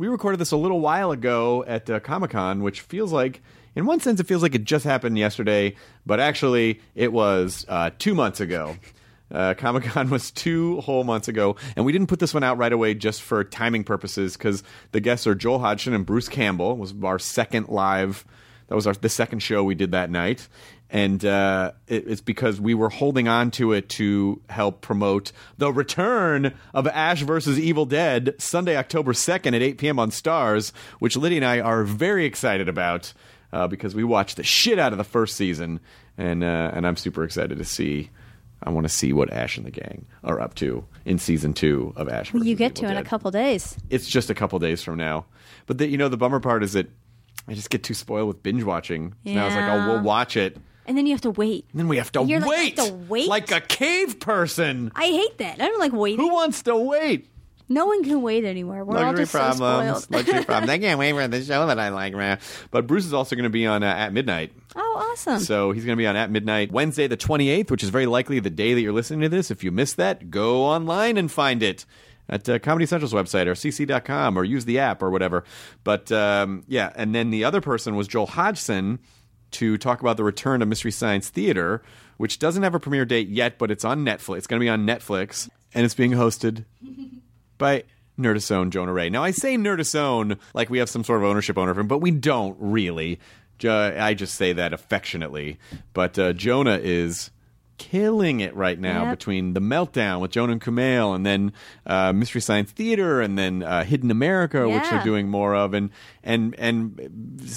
We recorded this a little while ago at uh, Comic Con, which feels like, in one sense, it feels like it just happened yesterday, but actually, it was uh, two months ago. Uh, Comic Con was two whole months ago, and we didn't put this one out right away just for timing purposes because the guests are Joel Hodgson and Bruce Campbell. It was our second live. That was our the second show we did that night, and uh, it, it's because we were holding on to it to help promote the return of Ash versus Evil Dead Sunday, October second at eight p.m. on Starz, which Lydia and I are very excited about uh, because we watched the shit out of the first season, and uh, and I'm super excited to see. I want to see what Ash and the gang are up to in season two of Ash. Well, you get Evil to in a couple days. It's just a couple days from now. But the, you know, the bummer part is that I just get too spoiled with binge watching. So Now it's like, oh, we'll watch it, And then you have to wait. and then we have to You're like, wait, "I have to wait?" like a cave person. I hate that. I don't like waiting. Who wants to wait? No one can wait anymore. We're all Luxury just so problems. spoiled. Luxury problems. I can't wait for the show that I like, man. But Bruce is also going to be on uh, at midnight. oh, awesome. So he's going to be on at midnight Wednesday, the 28th, which is very likely the day that you're listening to this. If you missed that, go online and find it at uh, Comedy Central's website or cc.com or use the app or whatever. But um, yeah, and then the other person was Joel Hodgson to talk about the return of Mystery Science Theater, which doesn't have a premiere date yet, but it's on Netflix. It's going to be on Netflix, and it's being hosted by Nerdist own Jonah Ray. Now I say Nerdist own like we have some sort of ownership owner of him, but we don't really. I just say that affectionately. But uh, Jonah is killing it right now Yep. between the meltdown with Jonah and Kumail, and then uh, Mystery Science Theater, and then uh, Hidden America, which they're doing more of, and and and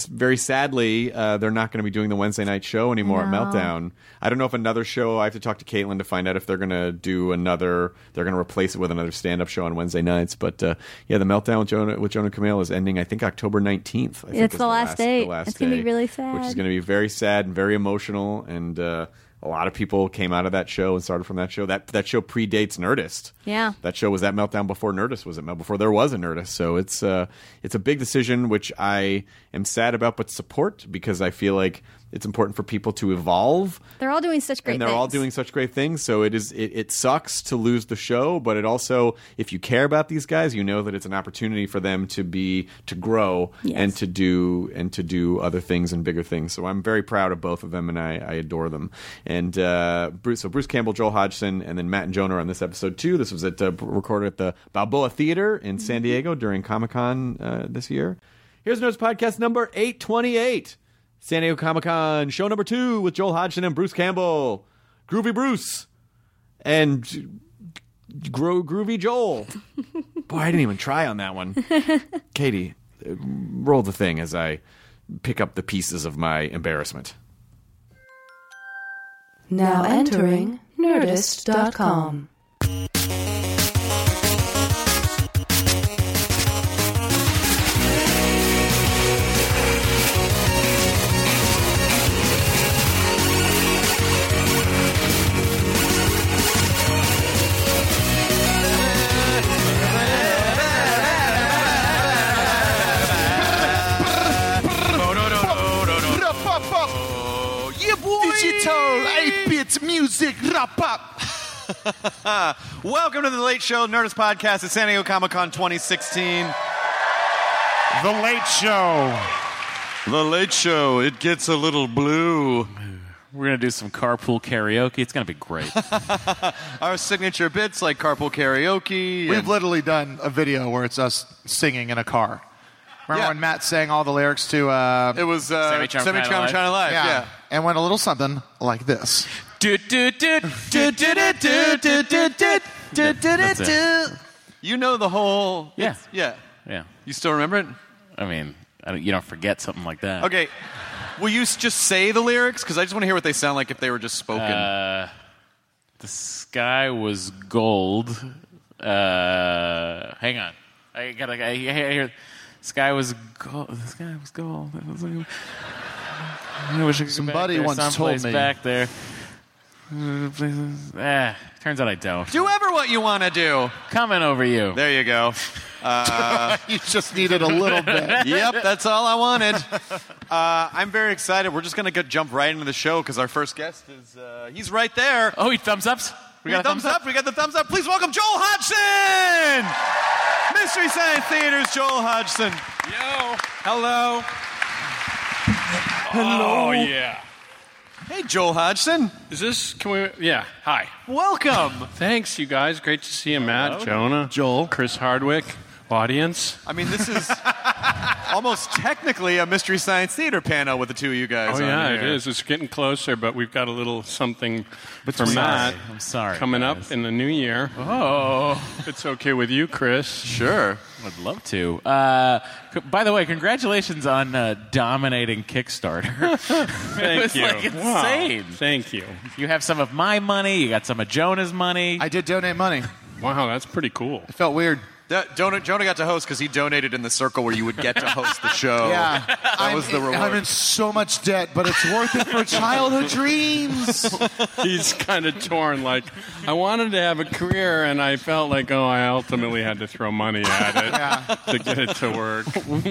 very sadly, uh, they're not going to be doing the Wednesday night show anymore at Meltdown. I don't know if another show. I have to talk to Caitlin to find out if they're going to do another. They're going to replace it with another stand-up show on Wednesday nights. But uh, yeah, the Meltdown with Jonah with Jonah Kumail is ending. I think October nineteenth. It's the last day. The last It's gonna be day, really Which is going to be very sad and very emotional. And uh, a lot of people came out of that show and started from that show. That that show predates Nerdist. Yeah. That show was that Meltdown before Nerdist was it? Before there was a Nerdist. So it's uh it's a big decision which I am sad about but support because I feel like it's important for people to evolve They're all doing such great things. and they're things. all doing such great things. So it is it, it sucks to lose the show, but it also if you care about these guys, you know that it's an opportunity for them to be to grow Yes. and to do and to do other things and bigger things. So I'm very proud of both of them and I, I adore them. And uh, Bruce, so Bruce Campbell, Joel Hodgson, and then Matt and Jonah are on this episode too. This was at uh, recorded at the Balboa Theater in San Mm-hmm. Diego during Comic Con uh, this year. Here's Nerdist Podcast number 828. San Diego Comic Con, show number two with Joel Hodgson and Bruce Campbell. Groovy Bruce and Gro- Groovy Joel. Boy, I didn't even try on that one. Katie, uh, roll the thing as I pick up the pieces of my embarrassment. Now entering Nerdist.com. 8-bit music wrap up. Welcome to the Late Show Nerdist Podcast at San Diego Comic Con 2016. The Late Show. The Late Show. It gets a little blue. We're gonna do some carpool karaoke. It's gonna be great. Our signature bits like carpool karaoke. We've and- literally done a video where it's us singing in a car. Remember Yeah. when Matt sang all the lyrics to uh, It was uh, Semi Charmed Semi China Life. Life. yeah. Yeah. and went a little something like this. Do, do, do, do, do, do, do, do, do, do. It. You know the whole. Yeah. it's- Yeah. Yeah. You still remember it? I mean, I don't, you don't forget something like that. Okay. Will you s- just say the lyrics? Because I just want to hear what they sound like if they were just spoken. Uh, the sky was gold. Uh, hang on. I gotta. I, I hear. Sky was gold. The sky was gold. It was like- I wish I could go Somebody back there, once told someplace me. back there. Ah, turns out I don't. do ever what you want to do. Coming over you. There you go. you just needed a little bit. yep, that's all I wanted. Uh, I'm very excited. We're just going to jump right into the show because our first guest is, uh, he's right there. Oh, he thumbs ups. We got a thumbs up. We got the thumbs up. Please welcome Joel Hodgson! Mystery Science Theater's Joel Hodgson. Yo. Hello. Hello. Oh yeah. Hey, Joel Hodgson. Is this? Can we? Yeah. Hi. Welcome. Thanks, you guys. Great to see you, Matt, Jonah, Joel. Chris Hardwick, audience. I mean, this is almost technically a Mystery Science Theater panel with the two of you guys. Oh on yeah, it here. is. It's getting closer, but we've got a little something for Matt I'm sorry. coming guys. up in the new year. Oh. If it's okay with you, Chris. Sure. I'd love to. Uh, c- by the way, congratulations on uh, dominating Kickstarter. Thank was, you. like, Wow. Thank you. you have some of my money. You got some of Jonah's money. I did donate money. Wow, that's pretty cool. It felt weird. That, Jonah, Jonah got to host because he donated in the circle where you would get to host the show. Yeah, That I'm, was the reward. I'm in so much debt, but it's worth it for childhood dreams. He's kind of torn. Like, I wanted to have a career, and I felt like, oh, I ultimately had to throw money at it Yeah. to get it to work.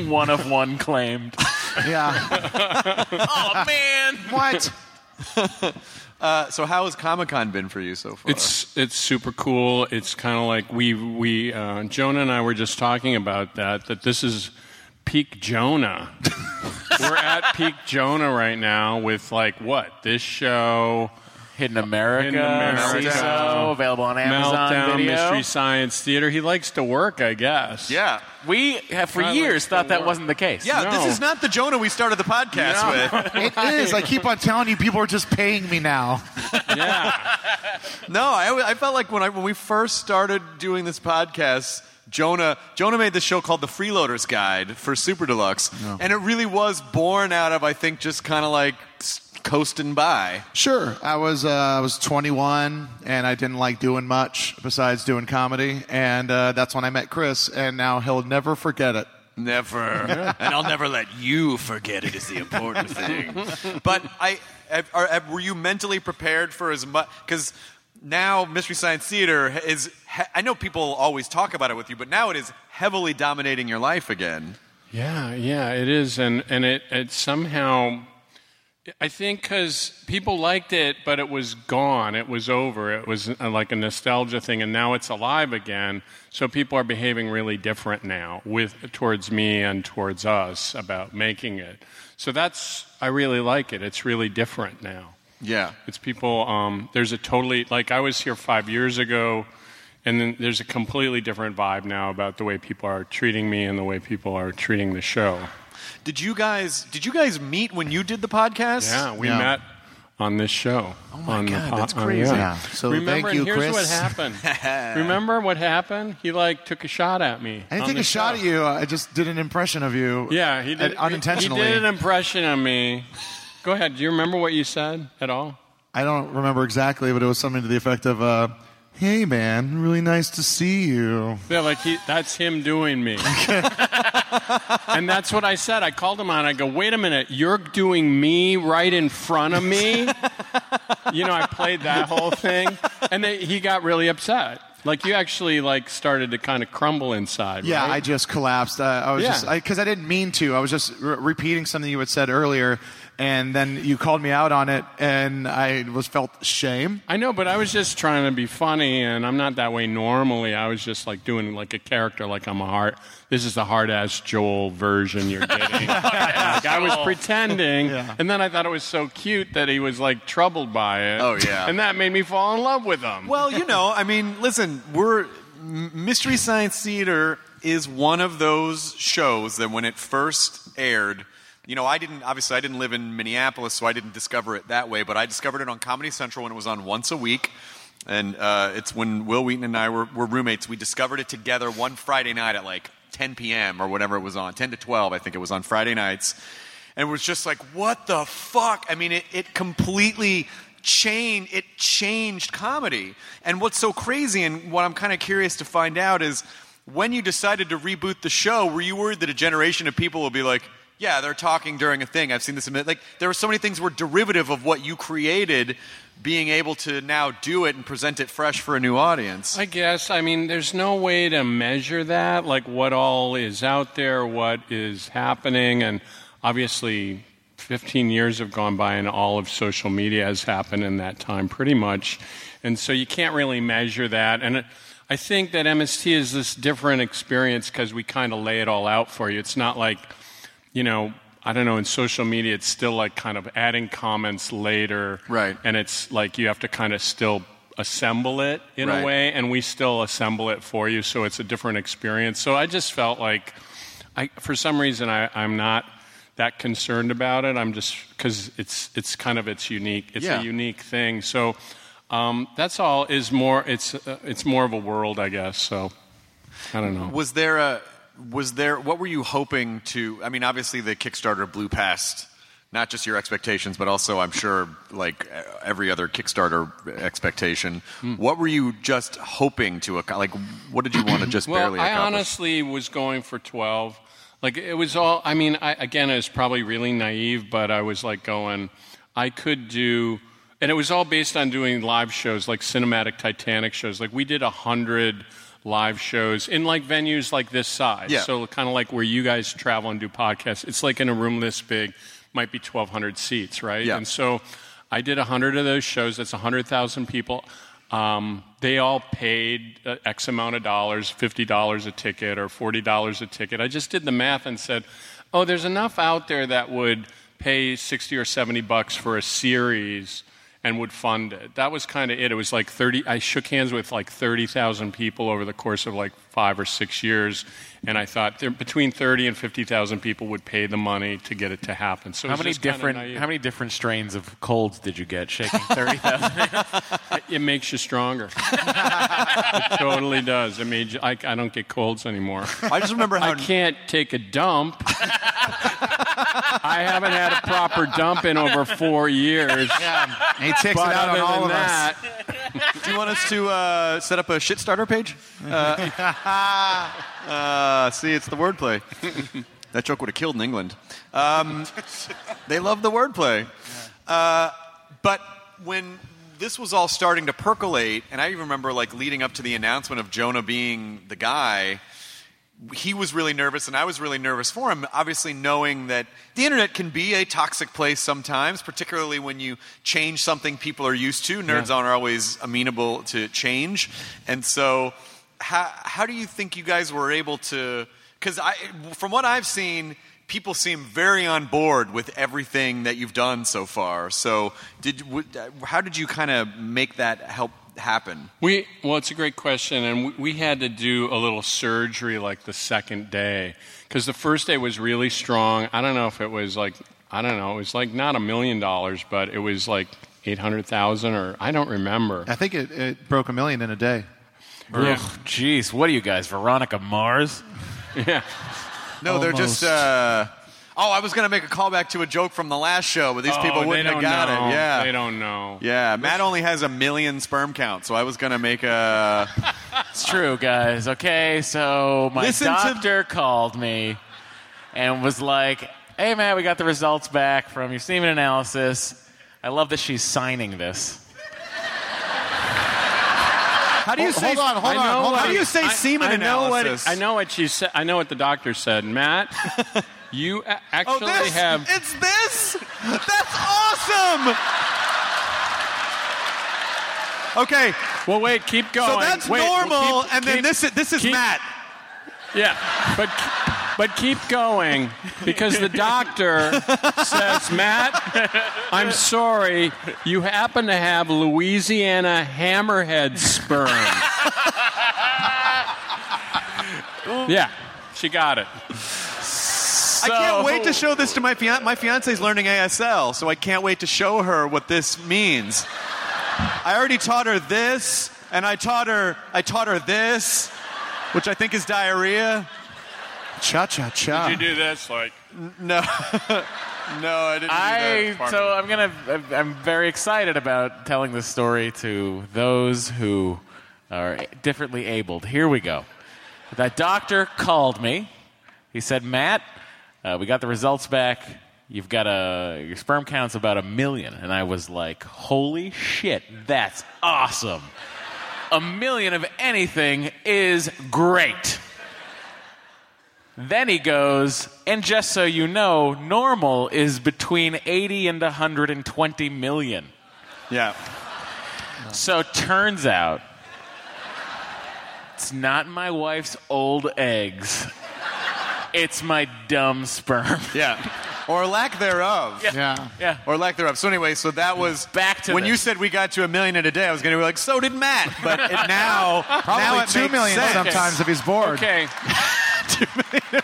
one of one claimed. Yeah. oh man! What? Uh, so how has Comic Con been for you so far? It's it's super cool. It's kind of like we we uh, Jonah and I were just talking about that. That this is peak Jonah. we're at peak Jonah right now with like what this show. Hidden America, Hidden America. CISO, available on Amazon Meltdown Video. Mystery Science Theater. He likes to work, I guess. yeah. We have for I years like thought that work. wasn't the case. Yeah, No. this is not the Jonah we started the podcast with. It is. I keep on telling you, people are just paying me now. Yeah. No, I, I felt like when I when we first started doing this podcast, Jonah Jonah made this show called The Freeloaders Guide for Super Deluxe, and it really was born out of I think just kind of like s- coasting by. Sure. I was uh, I was 21 and I didn't like doing much besides doing comedy, and uh, that's when I met Chris, and now he'll never forget it. Never, and I'll never let you forget it. Is the important thing. But I, have, are, have, were you mentally prepared for as much? Because now Mystery Science Theater is. he- I know people always talk about it with you, but now it is heavily dominating your life again. Yeah, yeah, it is, and and it it somehow, I think, because people liked it, but it was gone. It was over. It was uh, like a nostalgia thing, and now it's alive again. So people are behaving really different now with towards me and towards us about making it. So that's I really like it. It's really different now. Yeah. It's people. Um, there's a totally like I was here five years ago, and then there's a completely different vibe now about the way people are treating me and the way people are treating the show. Did you guys? Did you guys meet when you did the podcast? Yeah, we Yeah. met on this show. Oh my on God, the that's on- crazy. Yeah. So Remember, thank you, and here's Chris. what happened. Remember what happened? He like took a shot at me. I didn't take the a shot at you. I just did an impression of you. Yeah, he did uh, unintentionally. He did an impression of me. Go ahead. Do you remember what you said at all? I don't remember exactly, but it was something to the effect of, uh, "Hey, man, really nice to see you." Yeah, like he, that's him doing me. and that's what I said. I called him on. I go, wait a minute, you're doing me right in front of me. you know, I played that whole thing, and then he got really upset. Like you actually like started to kind of crumble inside. Yeah, right? I just collapsed. Uh, I was Yeah. just because I, didn't mean to. I was just re- repeating something you had said earlier, and then you called me out on it, and I was felt shame. I know, but I was just trying to be funny, and I'm not that way normally. I was just like doing like a character, like I'm a hard. This is the hard ass Joel version you're getting. like I was pretending, and then I thought it was so cute that he was like troubled by it. Oh, yeah. and that made me fall in love with him. Well, you know, I mean, listen, we're Mystery Science Theater is one of those shows that when it first aired, you know, I didn't obviously I didn't live in Minneapolis, so I didn't discover it that way. But I discovered it on Comedy Central when it was on once a week. And uh, it's when Wil Wheaton and I were, were roommates. We discovered it together one Friday night at like 10 p.m. or whatever it was on, 10 to 12, I think it was on Friday nights. And it was just like, what the fuck? I mean, it, it completely changed, it changed comedy. And what's so crazy and what I'm kind of curious to find out is when you decided to reboot the show, were you worried that a generation of people will be like, yeah, they're talking during a thing. I've seen this a minute. Like, there were so many things were derivative of what you created, being able to now do it and present it fresh for a new audience. I guess. I mean, there's no way to measure that, like what all is out there, what is happening, and obviously 15 years have gone by and all of social media has happened in that time pretty much. And so you can't really measure that. And it, I think that MST is this different experience because we kind of lay it all out for you. It's not like, you know, I don't know, in social media, it's still like kind of adding comments later. Right. And it's like you have to kind of still assemble it in Right. a way, and we still assemble it for you, so it's a different experience. So I just felt like, I, for some reason, I, I'm not that concerned about it. I'm just because it's it's kind of it's unique. It's Yeah. a unique thing. So um, that's all. Is more. It's uh, it's more of a world, I guess. So I don't know. Was there a was there what were you hoping to I mean obviously the Kickstarter blew past not just your expectations but also I'm sure like every other Kickstarter expectation. Hmm. What were you just hoping to like what did you want to just well, barely accomplish? I honestly was going for 12. Like, it was all, I mean, I, again, it was probably really naive, but I was like going, I could do, and it was all based on doing live shows, like cinematic Titanic shows. Like, we did a 100 live shows in like venues like this size. Yeah. So, kind of like where you guys travel and do podcasts. It's like in a room this big, might be 1,200 seats, right? Yeah. And so I did 100 of those shows. That's 100,000 people. Um, they all paid uh, X amount of dollars, $50 a ticket or $40 a ticket. I just did the math and said, oh, there's enough out there that would pay 60 or 70 bucks for a series and would fund it. That was kind of it. It was like 30, I shook hands with like 30,000 people over the course of like five or six years. And I thought there, between 30 and 50,000 people would pay the money to get it to happen. So how many different how many different strains of colds did you get shaking 30,000? it makes you stronger. it totally does. I mean, I, I don't get colds anymore. I just remember how I can't take a dump. I haven't had a proper dump in over four years. Yeah, he takes But it out on all of that, us. Do you want us to uh, set up a shit starter page? Uh, uh, see, it's the wordplay. that joke would have killed in England. Um, they love the wordplay. Uh, but when this was all starting to percolate, and I even remember like leading up to the announcement of Jonah being the guy, he was really nervous and I was really nervous for him, obviously knowing that the internet can be a toxic place sometimes, particularly when you change something people are used to. Nerds aren't always amenable to change. And so, how, how do you think you guys were able to? Because from what I've seen, people seem very on board with everything that you've done so far. So, did w- how did you kind of make that help happen? We well, it's a great question, and we, we had to do a little surgery like the second day because the first day was really strong. I don't know if it was like I don't know, it was like not a million dollars, but it was like eight hundred thousand, or I don't remember. I think it, it broke a million in a day. Yeah. Ugh, Jeez, what are you guys, Veronica Mars? Yeah. No, they're just. Uh, oh, I was going to make a callback to a joke from the last show, but these Oh, people they wouldn't have don't got know. it. Yeah, They don't know. Yeah, Matt only has a million sperm count, so I was going to make a. It's true, guys. Okay, so my Listen to- doctor called me and was like, "Hey, Matt, we got the results back from your semen analysis. I love that she's signing this." How do you Hold- say? hold on, hold I on, know hold what How do you say I- semen I know what- analysis? I know what she said. I know what the doctor said. Matt, you a- Oh, actually this? have. It's this? That's awesome. Okay, Well, wait, keep going. so that's Wait, well, normal, keep- and then keep- this is this is keep- Matt. Yeah, but but keep going because the doctor says, Matt, I'm sorry, you happen to have Louisiana hammerhead sperm. Yeah, she got it. I can't wait to show this to my fiance. My fiance's learning ASL, so I can't wait to show her what this means. I already taught her this, and I taught her I taught her this, which I think is diarrhea. Cha cha cha. Did you do this? Like, No, no, I didn't. I do that. so I'm gonna I'm very excited about telling this story to those who are differently abled. Here we go. That doctor called me. He said, Matt, uh, we got the results back. You've got a your sperm count's about a million, and I was like, holy shit, that's awesome. A million of anything is great. Then he goes, and just so you know, normal is between 80 and 120 million. Yeah. So turns out it's not my wife's old eggs. It's my dumb sperm. Yeah. Or lack thereof. Yeah. Yeah. Or lack thereof. So anyway, so that was Back to when you said we got to a million in a day. I was going to be like, so did Matt. But it now, Probably now it two makes million sense. sometimes if he's bored. okay.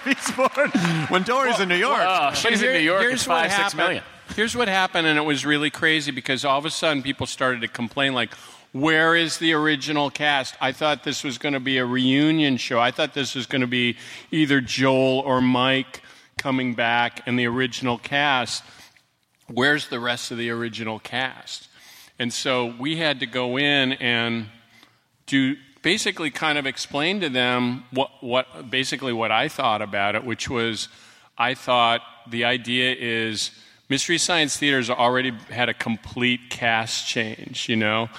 He's born when Dory's in New York. Oh, But she's here- in New York. Here's It's what five, six happened. Here's what happened, and it was really crazy because all of a sudden people started to complain, like, where is the original cast? I thought this was going to be a reunion show. I thought this was going to be either Joel or Mike coming back and the original cast. Where's the rest of the original cast? And so we had to go in and to basically kind of explained to them what, what basically what I thought about it, which was I thought the idea is Mystery Science Theater's already had a complete cast change, you know?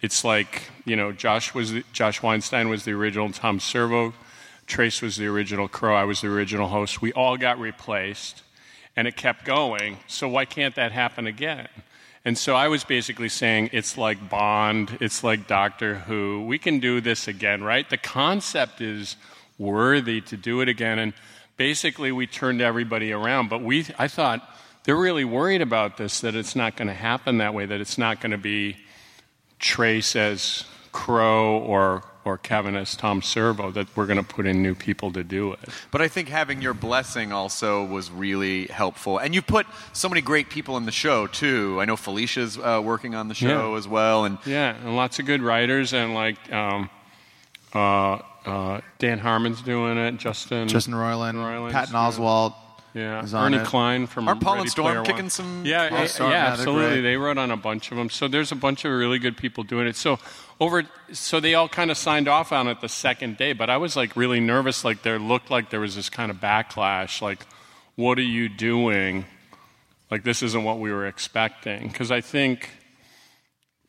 It's like, you know, Josh was the, Josh Weinstein was the original Tom Servo, Trace was the original Crow, I was the original host. We all got replaced and it kept going. So why can't that happen again? And so I was basically saying it's like Bond, it's like Doctor Who. We can do this again, right? The concept is worthy to do it again. And basically, we turned everybody around. But we, I thought they're really worried about this, that it's not going to happen that way, that it's not going to be Trace as Crow or or Kevin as Tom Servo, that we're going to put in new people to do it. But I think having your blessing also was really helpful. And you put so many great people in the show, too. I know Felicia's uh, working on the show Yeah. as well. And Yeah, and lots of good writers, and like um, uh, uh, Dan Harmon's doing it, Justin Justin Roiland, Roiland's Patton doing it. Oswalt. Yeah, is on Ernie it. Cline from Aren't Paul and Storm Player kicking One. some Yeah, Paul Storm, yeah, yeah, they're absolutely. great. They wrote on a bunch of them. So there's a bunch of really good people doing it. So over, so they all kind of signed off on it the second day. But I was like really nervous. Like there looked like there was this kind of backlash. Like, what are you doing? Like this isn't what we were expecting. Because I think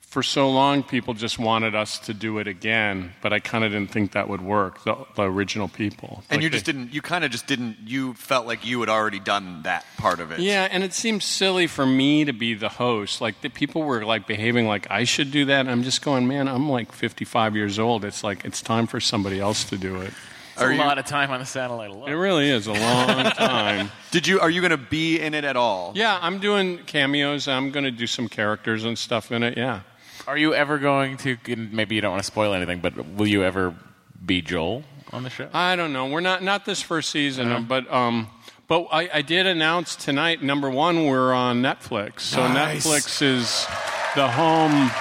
for so long people just wanted us to do it again, but I kind of didn't think that would work. The, the original people. and Like you they- just didn't, you kind of just didn't, you felt like you had already done that part of it. Yeah, and it seemed silly for me to be the host. Like the people were like behaving like I should do that. And I'm just going, man, I'm like 55 years old. It's like it's time for somebody else to do it. It's a lot of time on the satellite alone. It really is a long time. Did you, are you going to be in it at all? Yeah, I'm doing cameos. I'm going to do some characters and stuff in it. Yeah. Are you ever going to? Maybe you don't want to spoil anything, but will you ever be Joel on the show? I don't know. We're not not this first season, but um, but I, I did announce tonight. Number one, we're on Netflix. So Nice. Netflix is the home,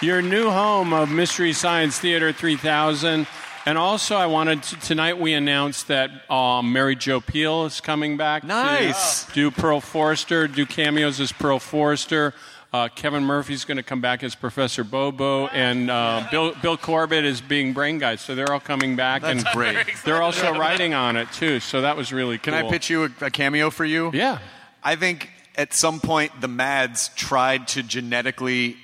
your new home of Mystery Science Theater 3000. And also, I wanted to, tonight we announced that um, Mary Jo Pehl is coming back. to Nice. do Pearl Forrester, do cameos as Pearl Forrester. Uh, Kevin Murphy's going to come back as Professor Bobo, and uh, Bill, Bill Corbett is being Brain Guy. So they're all coming back, That's and great. they're also writing on it too. So that was really cool. Can I pitch you a, a cameo for you? Yeah. I think at some point the Mads tried to genetically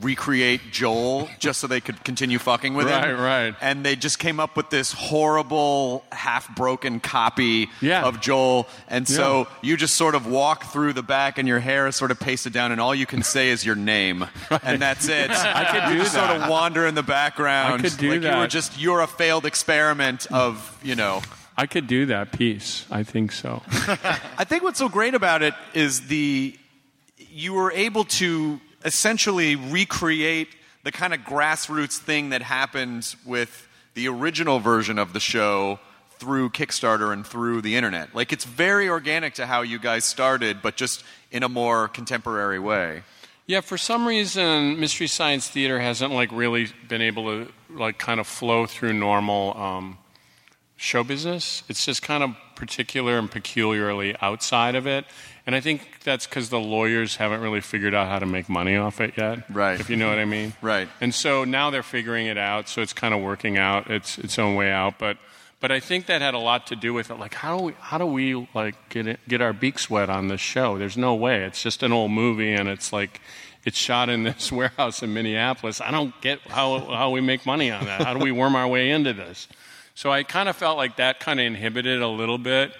recreate Joel just so they could continue fucking with it. Right, him. right. And they just came up with this horrible, half broken copy Yeah. of Joel. And so Yeah. you just sort of walk through the back and your hair is sort of pasted down and all you can say is your name. And that's it. I could you do just that. sort of wander in the background. I could do like You were that. just, you're a failed experiment of, you know. I could do that piece. I think so. I think what's so great about it is the you were able to essentially recreate the kind of grassroots thing that happened with the original version of the show through Kickstarter and through the internet. Like it's very organic to how you guys started, but just in a more contemporary way. Yeah, for some reason, Mystery Science Theater hasn't like really been able to like kind of flow through normal um, show business. It's just kind of particular and peculiarly outside of it, and I think that's because the lawyers haven't really figured out how to make money off it yet. Right. If you know what I mean. Right. And so now they're figuring it out, so it's kind of working out its its own way out, but. But I think that had a lot to do with it. Like, how do we, how do we like get it, get our beaks wet on this show? There's no way. It's just an old movie, and it's like, it's shot in this warehouse in Minneapolis. I don't get how how we make money on that. How do we worm our way into this? So I kind of felt like that kind of inhibited a little bit,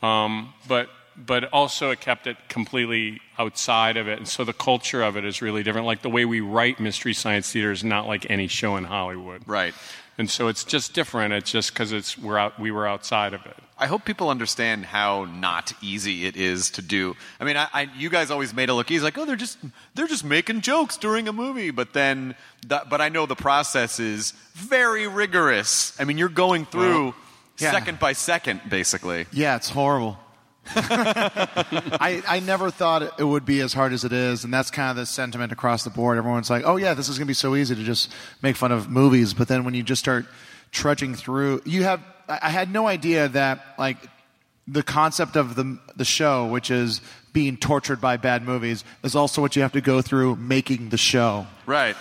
um, but but also it kept it completely outside of it, and so the culture of it is really different. Like the way we write Mystery Science Theater is not like any show in Hollywood, right? And so it's just different. It's just because it's we're out we were outside of it. I hope people understand how not easy it is to do. I mean, I, I, you guys always made it look easy, like, oh, they're just they're just making jokes during a movie. But then, the, but I know the process is very rigorous. I mean, you're going through Well, yeah. second by second, basically. Yeah, it's horrible. I, I never thought it would be as hard as it is, and that's kind of the sentiment across the board. Everyone's like, "Oh yeah, this is going to be so easy to just make fun of movies," but then when you just start trudging through, you have. I had no idea that like the concept of the the show, which is being tortured by bad movies, is also what you have to go through making the show. Right.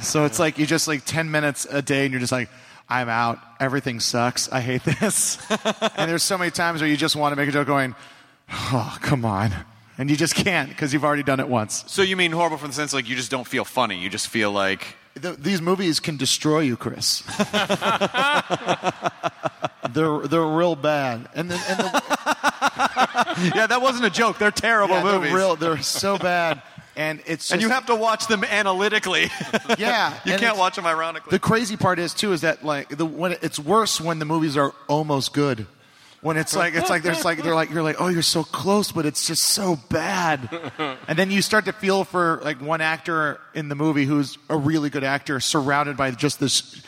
So it's like you just like 10 minutes a day and you're just like, I'm out. Everything sucks. I hate this. and there's so many times where you just want to make a joke going, oh, come on. And you just can't because you've already done it once. So you mean horrible from the sense like you just don't feel funny. You just feel like The, these movies can destroy you, Chris. they're, they're real bad. And, then, and the, yeah, that wasn't a joke. They're terrible yeah, they're real. They're so bad. And it's and you have to watch them analytically. Yeah, you can't watch them ironically. The crazy part is too is that like the when it- it's worse when the movies are almost good. When it's like it's like there's like they're like you're like oh you're so close but it's just so bad, and then you start to feel for like one actor in the movie who's a really good actor surrounded by just this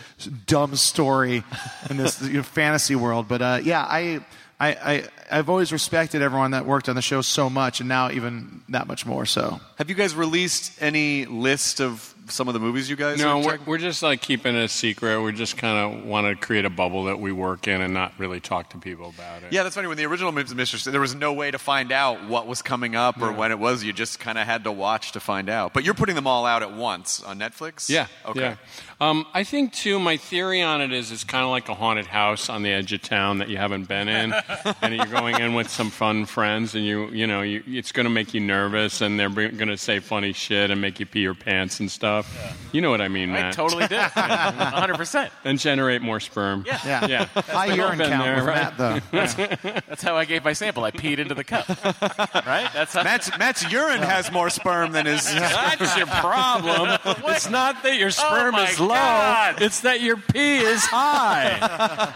dumb story in this you know, fantasy world. But uh, yeah, I. I, I, I've always respected everyone that worked on the show so much, and now even that much more so. Have you guys released any list of some of the movies you guys? No, are we're, we're just like keeping it a secret. We just kind of want to create a bubble that we work in and not really talk to people about it. Yeah, that's funny. When the original Mystery Mistress, there was no way to find out what was coming up or Yeah. when it was. You just kind of had to watch to find out. But you're putting them all out at once on Netflix. Yeah. Okay. Yeah. Um, I think too. My theory on it is it's kind of like a haunted house on the edge of town that you haven't been in, and you're going in with some fun friends, and you you know you, it's going to make you nervous, and they're going to say funny shit and make you pee your pants and stuff. You know what I mean, I Matt? totally do. 100%. And generate more sperm. Yeah. Yeah. Yeah. High urine count there, right? Matt, though. That's how I gave my sample. I peed into the cup. Right? That's how. Matt's, Matt's urine has more sperm than his. That's your problem. It's not that your sperm Oh my is low. God. It's that your pee is high.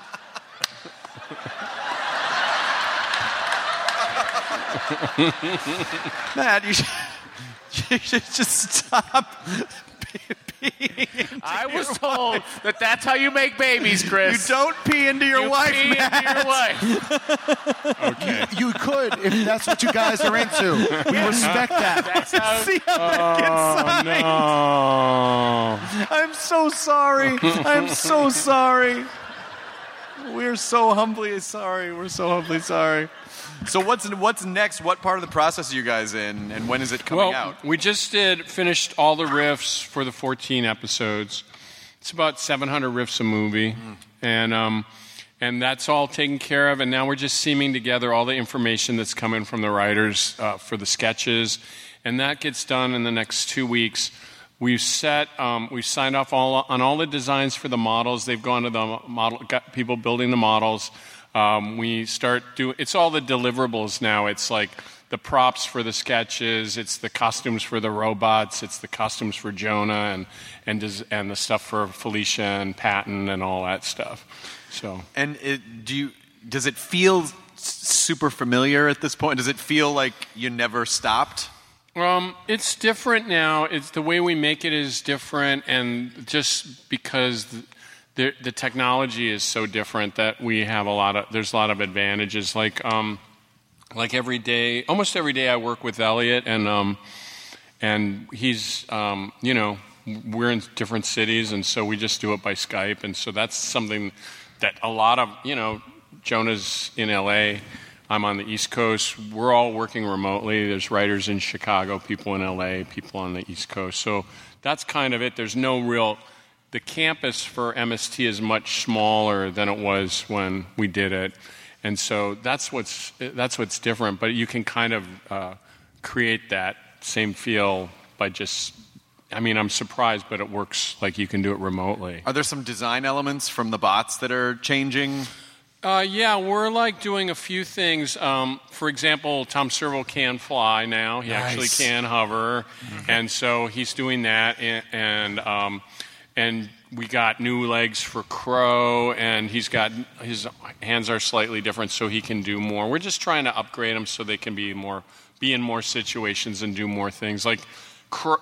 Matt, you should, you should just stop. I was told that that's how you make babies, Chris. You don't pee into your You wife, pee into your wife. okay. You could if that's what you guys are into. We respect that. That's how. See how that gets Oh, signed? no. I'm so sorry. I'm so sorry. We're so humbly sorry. We're so humbly sorry. So what's what's next? What part of the process are you guys in, and when is it coming well, out? we just did finished all the riffs for the 14 episodes. It's about 700 riffs a movie, and um, and that's all taken care of. And now we're just seaming together all the information that's coming from the writers uh, for the sketches, and that gets done in the next two weeks. We've set, um, we've signed off all on all the designs for the models. They've gone to the model, got people building the models. Um, we start doing. It's all the deliverables now. It's like the props for the sketches. It's the costumes for the robots. It's the costumes for Jonah and and does, and the stuff for Felicia and Patton and all that stuff. So And it, do you? Does it feel super familiar at this point? Does it feel like you never stopped? Um, it's different now. It's the way we make it is different, and just because the, the, technology is so different that we have a lot of there's a lot of advantages. Like um, like every day, almost every day, I work with Elliot, and um, and he's um, you know we're in different cities, and so we just do it by Skype, and so that's something that a lot of you know Jonah's in L.A. I'm on the East Coast. We're all working remotely. There's writers in Chicago, people in LA, people on the East Coast. So that's kind of it. There's no real. The campus for MST is much smaller than it was when we did it, and so that's what's that's what's different. But you can kind of uh, create that same feel by just. I mean, I'm surprised, but it works like you can do it remotely. Are there some design elements from the bots that are changing? Uh, yeah, we're like doing a few things. Um, for example, Tom Servo can fly now. He actually can hover, and so he's doing that. And and, um, and we got new legs for Crow, and he's got his hands are slightly different, so he can do more. We're just trying to upgrade them so they can be more be in more situations and do more things. Like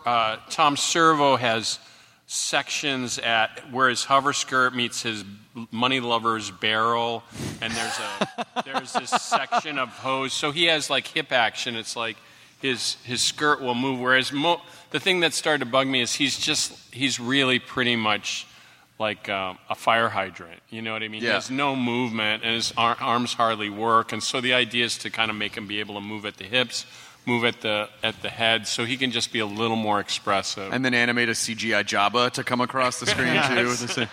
uh, Tom Servo has sections at where his hover skirt meets his money lover's barrel and there's a there's this section of hose so he has like hip action it's like his his skirt will move whereas mo- the thing that started to bug me is he's just he's really pretty much like um, a fire hydrant you know what i mean? He has no movement and his ar- arms hardly work and so the idea is to kind of make him be able to move at the hips move at the at the head so he can just be a little more expressive And then animate a CGI Jabba to come across the screen too. with the same-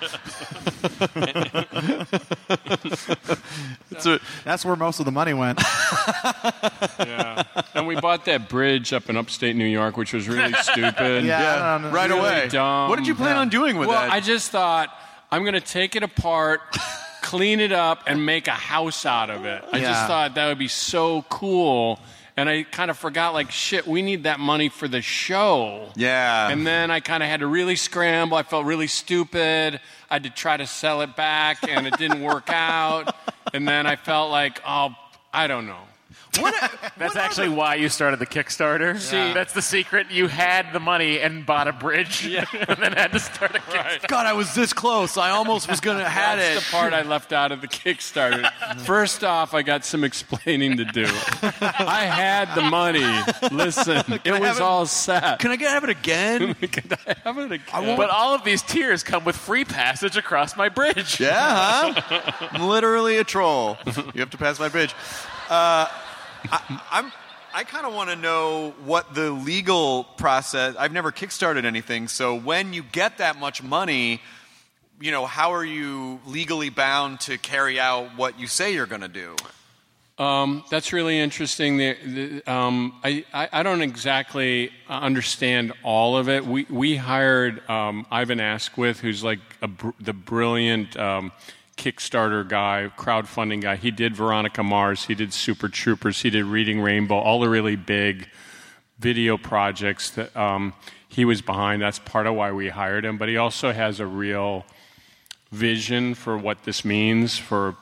It's That's where most of the money went. yeah. And we bought that bridge up in upstate New York, which was really stupid. Yeah, Yeah, I don't right Really away. Dumb. What did you plan on doing with well, that? I just thought I'm going to take it apart, clean it up, and make a house out of it. I Yeah. just thought that would be so cool. And I kind of forgot, like, shit, we need that money for the show. yeah. And then I kind of had to really scramble. I felt really stupid. I had to try to sell it back, and it didn't work out. And then I felt like, oh, I don't know. That's actually why you started the Kickstarter. See- that's the secret. You had the money and bought a bridge, and then had to start a Kickstarter. God, I was this close. I almost was gonna had That's it. That's the part I left out of the Kickstarter. First off, I got some explaining to do. I had the money. Listen, it I was have it? all set. Can I get have it again? Can I have it again? But all of these tiers come with free passage across my bridge. Yeah, huh? I'm literally a troll. You have to pass my bridge. Uh, I, I'm. I kind of want to know what the legal process. I've never kickstarted anything, so when you get that much money, you know, how are you legally bound to carry out what you say you're going to do? Um, that's really interesting. The, the, um, I, I, I don't exactly understand all of it. We, we hired um, Ivan Askwith, who's like br- the brilliant um, Kickstarter guy, crowdfunding guy. He did Veronica Mars, he did Super Troopers, he did Reading Rainbow, all the really big video projects that um, he was behind. That's part of why we hired him. But he also has a real vision for what this means for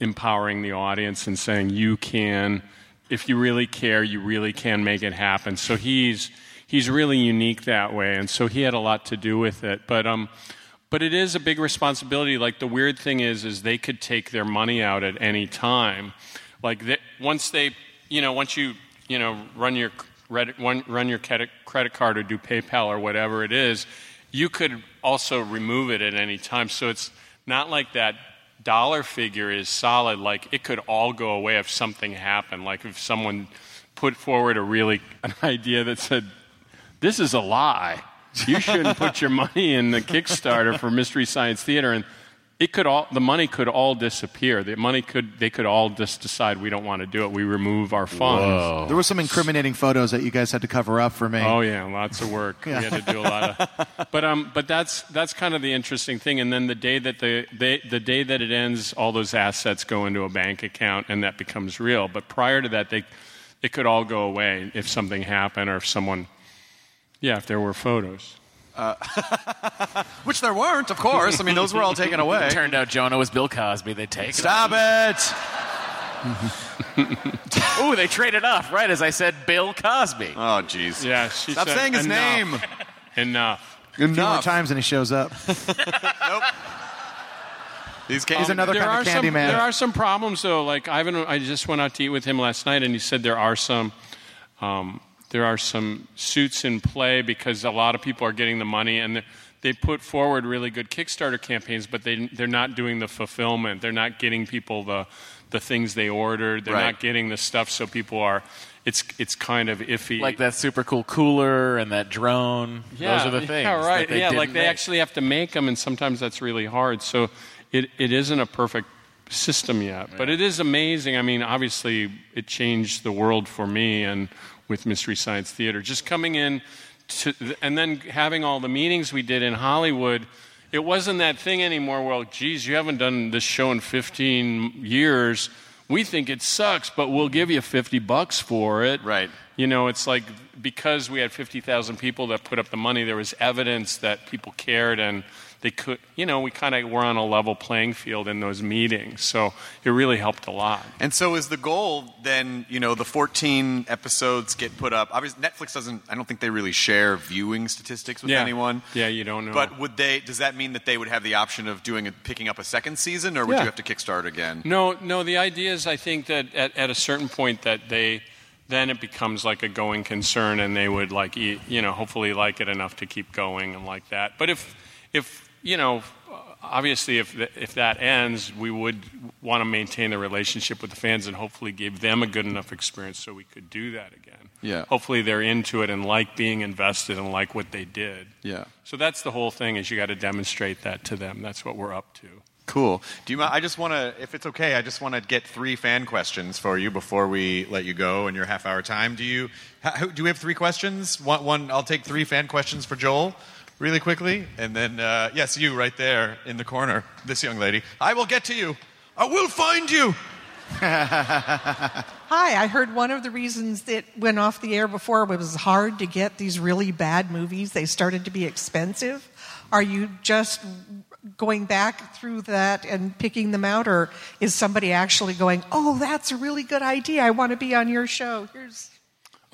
empowering the audience and saying you can if you really care you really can make it happen so he's he's really unique that way and so he had a lot to do with it but um but it is a big responsibility. Like the weird thing is is they could take their money out at any time. Like they, once they you know once you you know run your run, your credit card or do PayPal or whatever it is you could also remove it at any time. So it's not like that dollar figure is solid. Like it could all go away if something happened. Like if someone put forward a really an idea that said this is a lie you shouldn't put your money in the kickstarter for mystery science theater and it could all the money could all disappear the money could they could all just decide we don't want to do it we remove our funds There were some incriminating photos that you guys had to cover up for me. Oh yeah, lots of work. Yeah. We had to do a lot of. But um, but that's that's kind of the interesting thing. And then the day that the they, the day that it ends, all those assets go into a bank account, and that becomes real. But prior to that, they it could all go away if something happened or if someone, yeah, if there were photos. Which there weren't, of course. I mean, those were all taken away. Turned out Jonah was Bill Cosby. They take. It. Stop it! Ooh, they traded off right as I said Bill Cosby. Oh, jeez. Yeah, she Stop said, saying his "Enough." name. Enough. A few more times and he shows up. nope. These ca- He's another there kind are of candy some, man. There are some problems though. Like Ivan, I just went out to eat with him last night, and he said there are some. Um, there are some suits in play because a lot of people are getting the money and they're- put forward really good Kickstarter campaigns, but they they're not doing the fulfillment. They're not getting people the the things they ordered. They're Right. not getting the stuff, so people are. It's it's kind of iffy. Like that super cool cooler and that drone. Yeah, Those are the things. Yeah, right. they yeah, like they make. actually have to make them, and sometimes that's really hard. So it, it isn't a perfect system yet, but it is amazing. I mean, obviously, it changed the world for me and with Mystery Science Theater. Just coming in to, and then having all the meetings we did in Hollywood. It wasn't that thing anymore. Well, geez, you haven't done this show in 15 years. We think it sucks, but we'll give you 50 bucks for it. Right. You know, it's like because we had 50,000 people that put up the money, there was evidence that people cared and they could, you know, we kind of were on a level playing field in those meetings. So it really helped a lot. And so is the goal then, you know, the 14 episodes get put up. Obviously Netflix doesn't I don't think they really share viewing statistics with Yeah. anyone. Yeah, you don't know. But would they does that mean that they would have the option of doing it picking up a second season or would Yeah. you have to kickstart again? No, no. The idea is, I think that at, at a certain point that they, then it becomes like a going concern, and they would like, you know, hopefully like it enough to keep going and like that. But if, if you know, obviously, if th- if that ends, we would want to maintain the relationship with the fans and hopefully give them a good enough experience so we could do that again. Yeah. Hopefully, they're into it and like being invested and like what they did. Yeah. So that's the whole thing: is you got to demonstrate that to them. That's what we're up to. Cool. Do you? I just want to, if it's okay, I just want to get three fan questions for you before we let you go in your half hour time. Do you? Do we have three questions? One. one I'll take three fan questions for Joel, really quickly, and then uh, yes, you right there in the corner, this young lady. I will get to you. I will find you. Hi, I heard one of the reasons that went off the air before was hard to get these really bad movies. They started to be expensive. Are you just going back through that and picking them out, or is somebody actually going, "Oh, that's a really good idea. I want to be on your show." Here's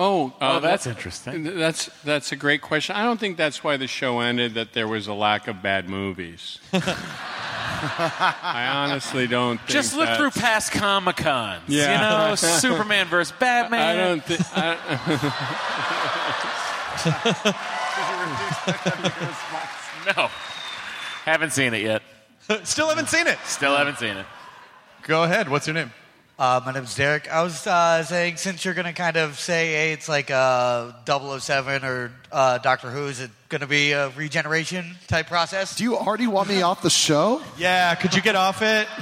Oh, uh, Oh, that's that- interesting. That's that's a great question. I don't think that's why the show ended. That there was a lack of bad movies. I honestly don't. Think Just look that's- through past Comic Cons. Yeah. You know, Superman versus Batman. I don't think. I, no. Haven't seen it yet. Still haven't seen it. Still haven't seen it. Go ahead. What's your name? Uh, my name's Derek. I was uh, saying, since you're going to kind of say, hey, it's like uh, 007 or uh, Doctor Who, is it going to be a regeneration type process? Do you already want me off the show? Yeah. Could you get off it?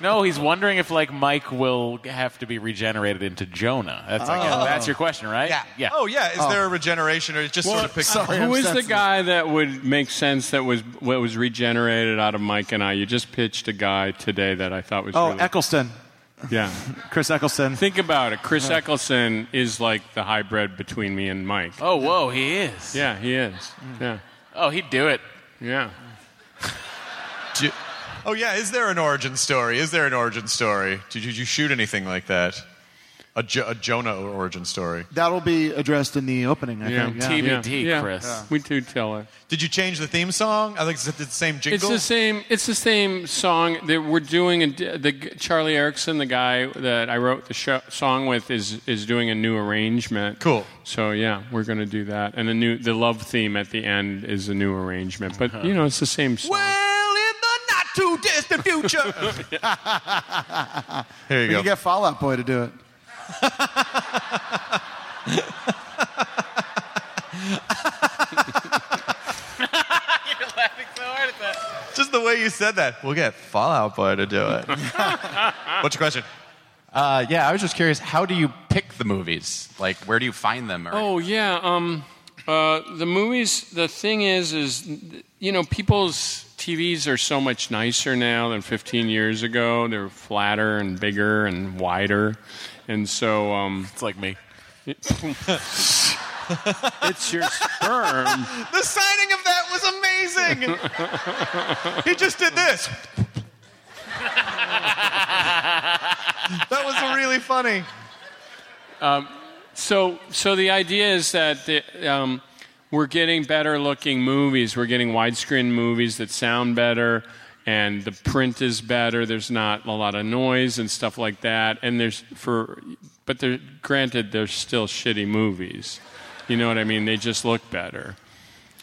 No, he's wondering if like Mike will have to be regenerated into Jonah. That's I guess, Oh. that's your question, right? Yeah. Yeah. Oh yeah. Is there a regeneration or it just sort of picks up? who is the guy that would make sense? That was what was regenerated out of Mike and I. You just pitched a guy today that I thought was Oh, really, Eccleston. Yeah. Chris Eccleston. Think about it. Chris Eccleston is like the hybrid between me and Mike. Oh, whoa, he is. Yeah, he is. Yeah, Oh, he'd do it. yeah. Do oh yeah. Is there an origin story? Is there an origin story? Did you, did you shoot anything like that? A, jo- a Jonah origin story. That'll be addressed in the opening, I Yeah. think. Yeah. TBD, Yeah. Chris. We do tell it. Did you change the theme song? I think it's the same jingle. It's the same. It's the same song that we're doing. A, the Charlie Erickson, the guy that I wrote the show, song with, is is doing a new arrangement. Cool. So yeah, we're going to do that, and the new the love theme at the end is a new arrangement. But uh-huh. you know, it's the same song. Well, in the not too distant future. Here you We go. can get Fall Out Boy to do it. You're laughing so hard at that. Just the way you said that. We'll get Fall Out Boy to do it. What's your question? Uh, yeah, I was just curious. How do you pick the movies? Like, where do you find them? Or, Oh yeah. Um, uh, the movies. The thing is, is you know, people's TVs are so much nicer now than 15 years ago. They're flatter and bigger and wider, and so um, It's like me. it's your sperm. The signing of that was amazing. he just did this. that was really funny. So, so the idea is that the, um, we're getting better looking movies. We're getting widescreen movies that sound better, and the print is better. There's not a lot of noise and stuff like that. And there's for, but they're granted they're still shitty movies. You know what I mean? They just look better.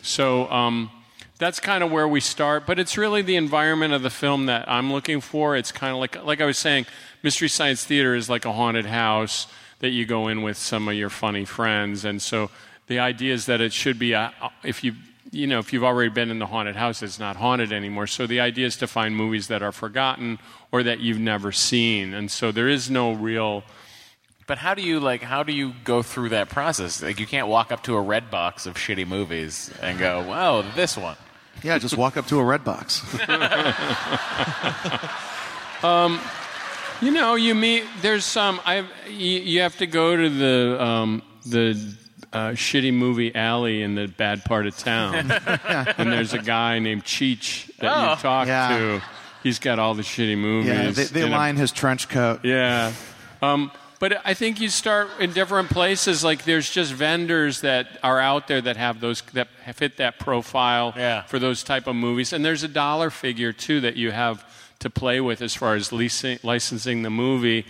So um, that's kind of where we start. But it's really the environment of the film that I'm looking for. It's kind of like, like I was saying, Mystery Science Theater is like a haunted house that you go in with some of your funny friends. And so the idea is that it should be, a, if you, you know, if you've already been in the haunted house, it's not haunted anymore. So the idea is to find movies that are forgotten or that you've never seen. And so there is no real. But how do you like? How do you go through that process? Like, you can't walk up to a red box of shitty movies and go, "Wow, this one." Yeah, just walk up to a red box. Um, you know, you meet. There's some. I. You, you have to go to the um, the uh, shitty movie alley in the bad part of town, and there's a guy named Cheech that Oh. you talk Yeah. to. He's got all the shitty movies. Yeah, they, they in a- line his trench coat. yeah. Um, but I think you start in different places. Like there's just vendors that are out there that have those that fit that profile for those type of movies. And there's a dollar figure too that you have to play with as far as leasing, licensing the movie.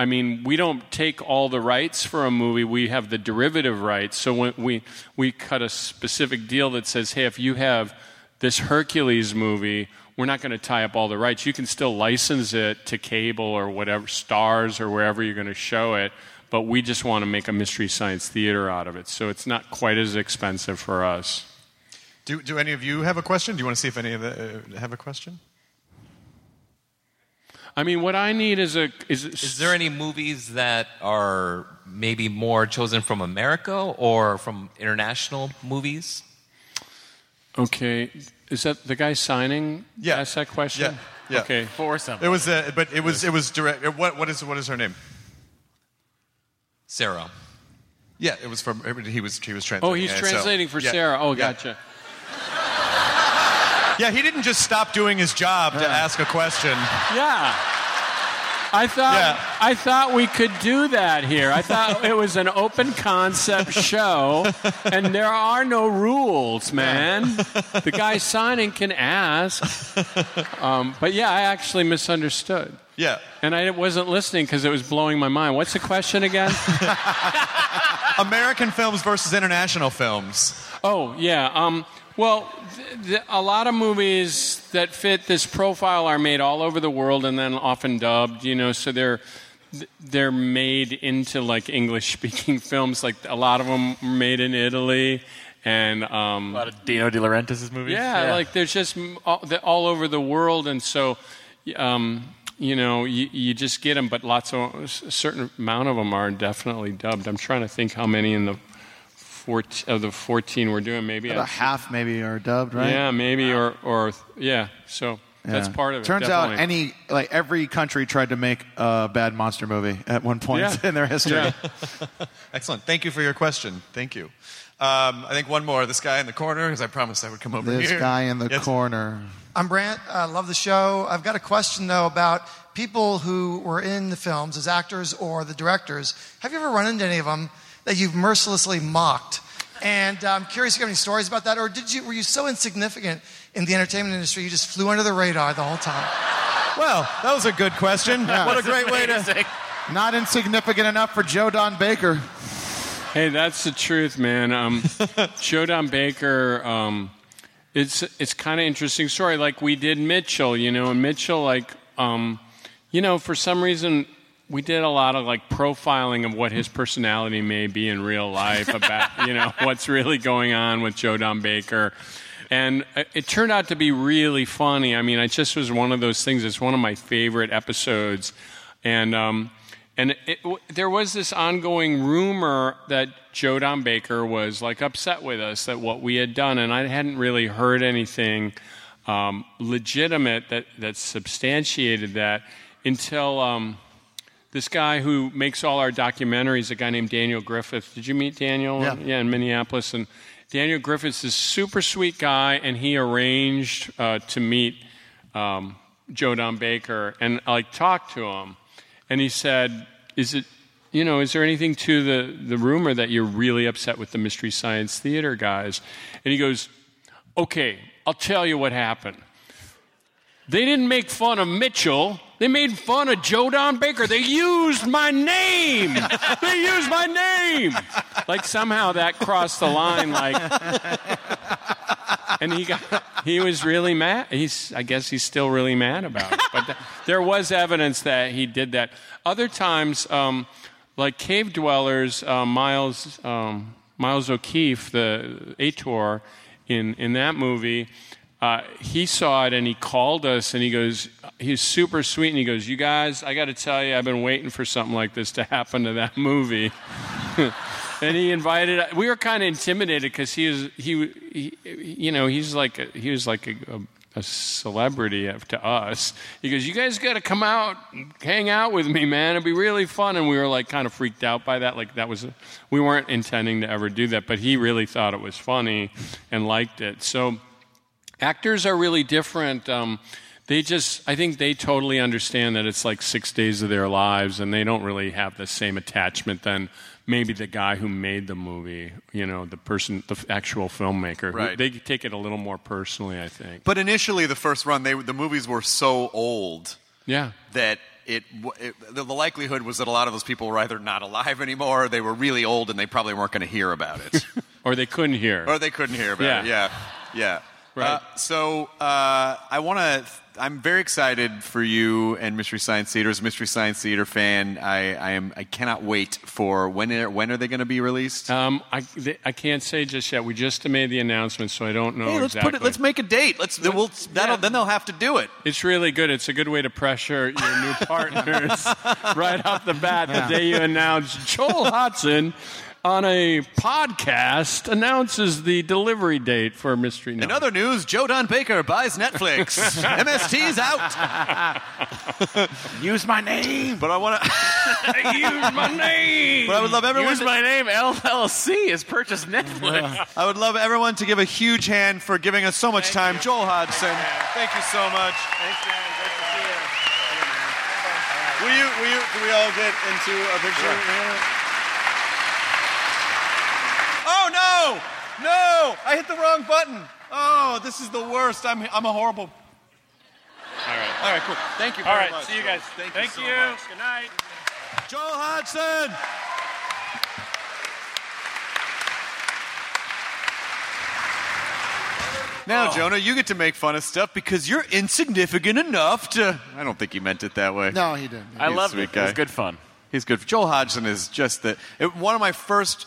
I mean, we don't take all the rights for a movie. We have the derivative rights. So when we we cut a specific deal that says, "Hey, if you have this Hercules movie, we're not going to tie up all the rights. You can still license it to cable or whatever, Starz or wherever you're going to show it, but we just want to make a Mystery Science Theater out of it. So it's not quite as expensive for us. Do, do any of you have a question? Do you want to see if any of the uh, have a question? I mean, what I need is a is. Is there any movies that are maybe more chosen from America or from international movies? Okay, is that the guy signing? Yeah. Asked that question. Yeah. yeah. Okay. For something. It was, uh, but it was, it was direct. uh, What, what is, what is her name? Sarah. Yeah, it was from. He was, he was translating. Oh, he's it, so- translating for yeah, Sarah. Oh, yeah. gotcha. Yeah, he didn't just stop doing his job to ask a question. Yeah. I thought I thought we could do that here. I thought it was an open concept show, and there are no rules, man. The guy signing can ask. Um, but yeah, I actually misunderstood. Yeah. And I wasn't listening because it was blowing my mind. What's the question again? American films versus international films. Oh yeah. Um, well, th- th- a lot of movies that fit this profile are made all over the world and then often dubbed. You know, so they're they're made into like English speaking films. Like a lot of them are made in Italy. And um, A lot of Dino De Laurentiis' movies. yeah, like there's just all, all over the world, and so um, you know you, you just get them. But lots of a certain amount of them are definitely dubbed. I'm trying to think how many in the 14, of the 14 we're doing. Maybe About I- half maybe are dubbed, right? Yeah, maybe or or yeah. So that's part of it. Turns definitely. out any like every country tried to make a bad monster movie at one point Yeah. in their history. Yeah. Excellent. Thank you for your question. Thank you. Um, I think one more. This guy in the corner, because I promised I would come over This here. This guy in the Yes. corner. I'm Brant. I love the show. I've got a question though about people who were in the films as actors or the directors. Have you ever run into any of them that you've mercilessly mocked? And uh, I'm curious if you have any stories about that, or did you were you so insignificant in the entertainment industry you just flew under the radar the whole time? Well, that was a good question. What a great way to. Not insignificant enough for Joe Don Baker. Hey, that's the truth, man. Um, Joe Don Baker. Um, it's it's kind of interesting story. Like we did Mitchell, you know, and Mitchell, like, um, you know, for some reason we did a lot of like profiling of what his personality may be in real life about, you know, what's really going on with Joe Don Baker. And it- it turned out to be really funny. I mean, it just was one of those things. It's one of my favorite episodes. And, um, and it, there was this ongoing rumor that Joe Don Baker was like upset with us that what we had done, and I hadn't really heard anything um, legitimate that, that substantiated that until um, this guy who makes all our documentaries, a guy named Daniel Griffith. Did you meet Daniel? Yeah. yeah, in Minneapolis. And Daniel Griffith's this super sweet guy, and he arranged uh, to meet um, Joe Don Baker and like talk to him. And he said, "Is it, you know, is there anything to the the rumor that you're really upset with the Mystery Science Theater guys?" And he goes, "Okay, I'll tell you what happened." They didn't make fun of Mitchell. They made fun of Joe Don Baker. They used my name. They used my name. Like somehow that crossed the line. Like, and he got he was really mad. He's I guess he's still really mad about it. But th- there was evidence that he did that. Other times, um, like Cave Dwellers, uh, Miles um, Miles O'Keefe, the Ator in in that movie. Uh, he saw it and he called us and he goes, he's super sweet and he goes, you guys, I got to tell you, I've been waiting for something like this to happen to that movie. and he invited. We were kind of intimidated because he was he, he, you know, he's like a, he was like a, a, a celebrity to us. He goes, "You guys got to come out, and hang out with me, man. It'd be really fun." And we were like kind of freaked out by that. Like that was, we weren't intending to ever do that, but he really thought it was funny and liked it. So actors are really different. Um, they just, I think they totally understand that it's like six days of their lives, and they don't really have the same attachment than maybe the guy who made the movie. You know, the person, the actual filmmaker. Right. They take it a little more personally, I think. But initially, the first run, they the movies were so old Yeah. that it, it the, the likelihood was that a lot of those people were either not alive anymore, or they were really old, and they probably weren't going to hear about it, or they couldn't hear, or they couldn't hear about Yeah. it. Yeah, yeah. Right. Uh, so uh, I want to. I'm very excited for you and Mystery Science Theater. As a Mystery Science Theater fan, I, I am. I cannot wait for when. Are, when are they going to be released? Um, I, th- I can't say just yet. We just made the announcement, so I don't know hey, let's exactly. put it. Let's make a date. Let's. We'll, that'll, Then they'll have to do it. It's really good. It's a good way to pressure your new partners right off the bat Yeah. the day you announce Joel Hodgson on a podcast announces the delivery date for Mystery In other news, Joe Don Baker buys Netflix. MST's out. Use my name. But I want to. Use my name. But I would love everyone. Use to- my name. LLC has purchased Netflix. I would love everyone to give a huge hand for giving us so much time. Joel Hodgson, thank you so much. Thanks, man. Great to see you. Will you, will you, can we all get into a picture? Oh, no! No! I hit the wrong button. Oh, this is the worst. I'm, I'm a horrible. All right. All right, cool. Thank you All very right, much. see you guys. Thank, Thank you. you. so much. Good night. Joel Hodgson! Now, oh. Jonah, you get to make fun of stuff because you're insignificant enough to. I don't think he meant it that way. No, he didn't. I He's a loved it. Guy. It was good fun. He's good. Joel Hodgson is just the it, one of my first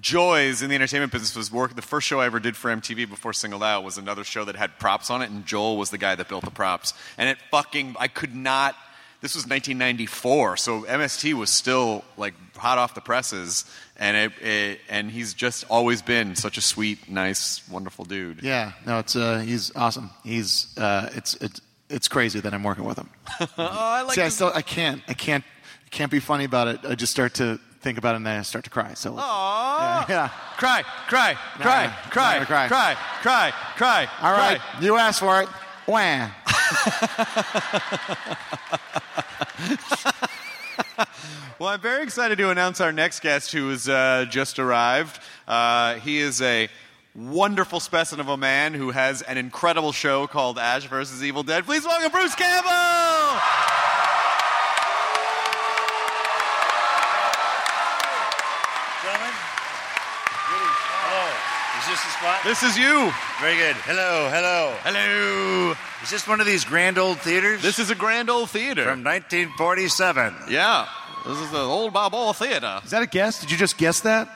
joys in the entertainment business was work. The first show I ever did for MTV before Singled Out was another show that had props on it, and Joel was the guy that built the props. And it fucking I could not. This was 1994, so MST was still like hot off the presses, and it, it and he's just always been such a sweet, nice, wonderful dude. Yeah, no, it's uh, he's awesome. He's uh, it's it's it's crazy that I'm working with him. oh, I like. See, I still I can't I can't I can't be funny about it. I just start to think about it and then I start to cry. So Aww. yeah, Cry, cry, cry, Nah, cry, not gonna cry. cry, cry, cry. all right, you asked for it. Wham. Well, I'm very excited to announce our next guest who has uh, just arrived. Uh, he is a wonderful specimen of a man who has an incredible show called Ash vs. Evil Dead. Please welcome Bruce Campbell! This the spot? This is you. Very good. Hello, hello. Hello. Is this one of these grand old theaters? This is a grand old theater. From 1947. Yeah. This is the old Balboa Theater. Is that a guess? Did you just guess that?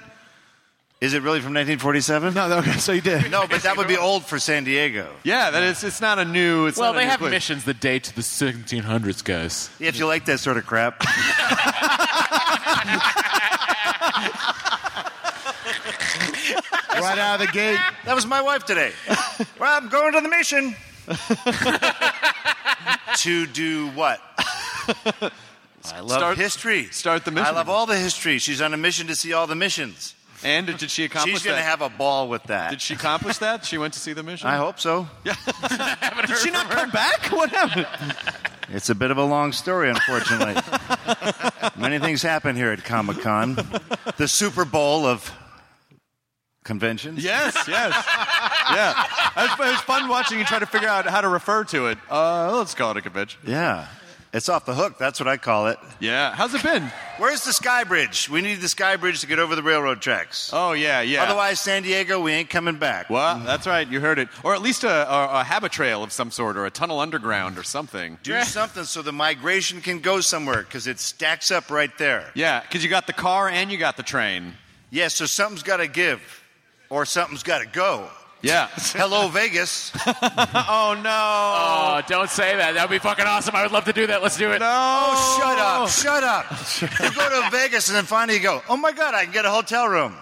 Is it really from 1947? No, no, okay, so you did. No, but that would be old for San Diego. Yeah, that is. It's not a new. It's well, not a they new have place. missions that date to the 1700s, guys. If you like that sort of crap. right out of the gate. That was my wife today. well, I'm going to the mission. to do what? I love Start- history. start the mission. I love all the history. She's on a mission to see all the missions. And did she accomplish that? She's going to that? have a ball with that. Did she accomplish that? She went to see the mission. I hope so. Did she not come back? What happened? It's a bit of a long story, unfortunately. Many things happen here at Comic Con. The Super Bowl of conventions. Yes, yes, yeah. it was fun watching you try to figure out how to refer to it. Uh, let's call it a convention. Yeah. It's off the hook. That's what I call it. Yeah. How's it been? Where's the sky bridge? We need the sky bridge to get over the railroad tracks. Oh yeah, yeah. Otherwise, San Diego, we ain't coming back. Well, that's right. You heard it. Or at least a, a, a habit trail of some sort, or a tunnel underground, or something. Do something so the migration can go somewhere because it stacks up right there. Yeah, because you got the car and you got the train. Yeah, so something's got to give, or something's got to go. Yeah. Hello, Vegas. oh no! Oh, don't say that. That would be fucking awesome. I would love to do that. Let's do it. No! Oh, shut up! Shut up! you go to Vegas and then finally you go, oh my god, I can get a hotel room.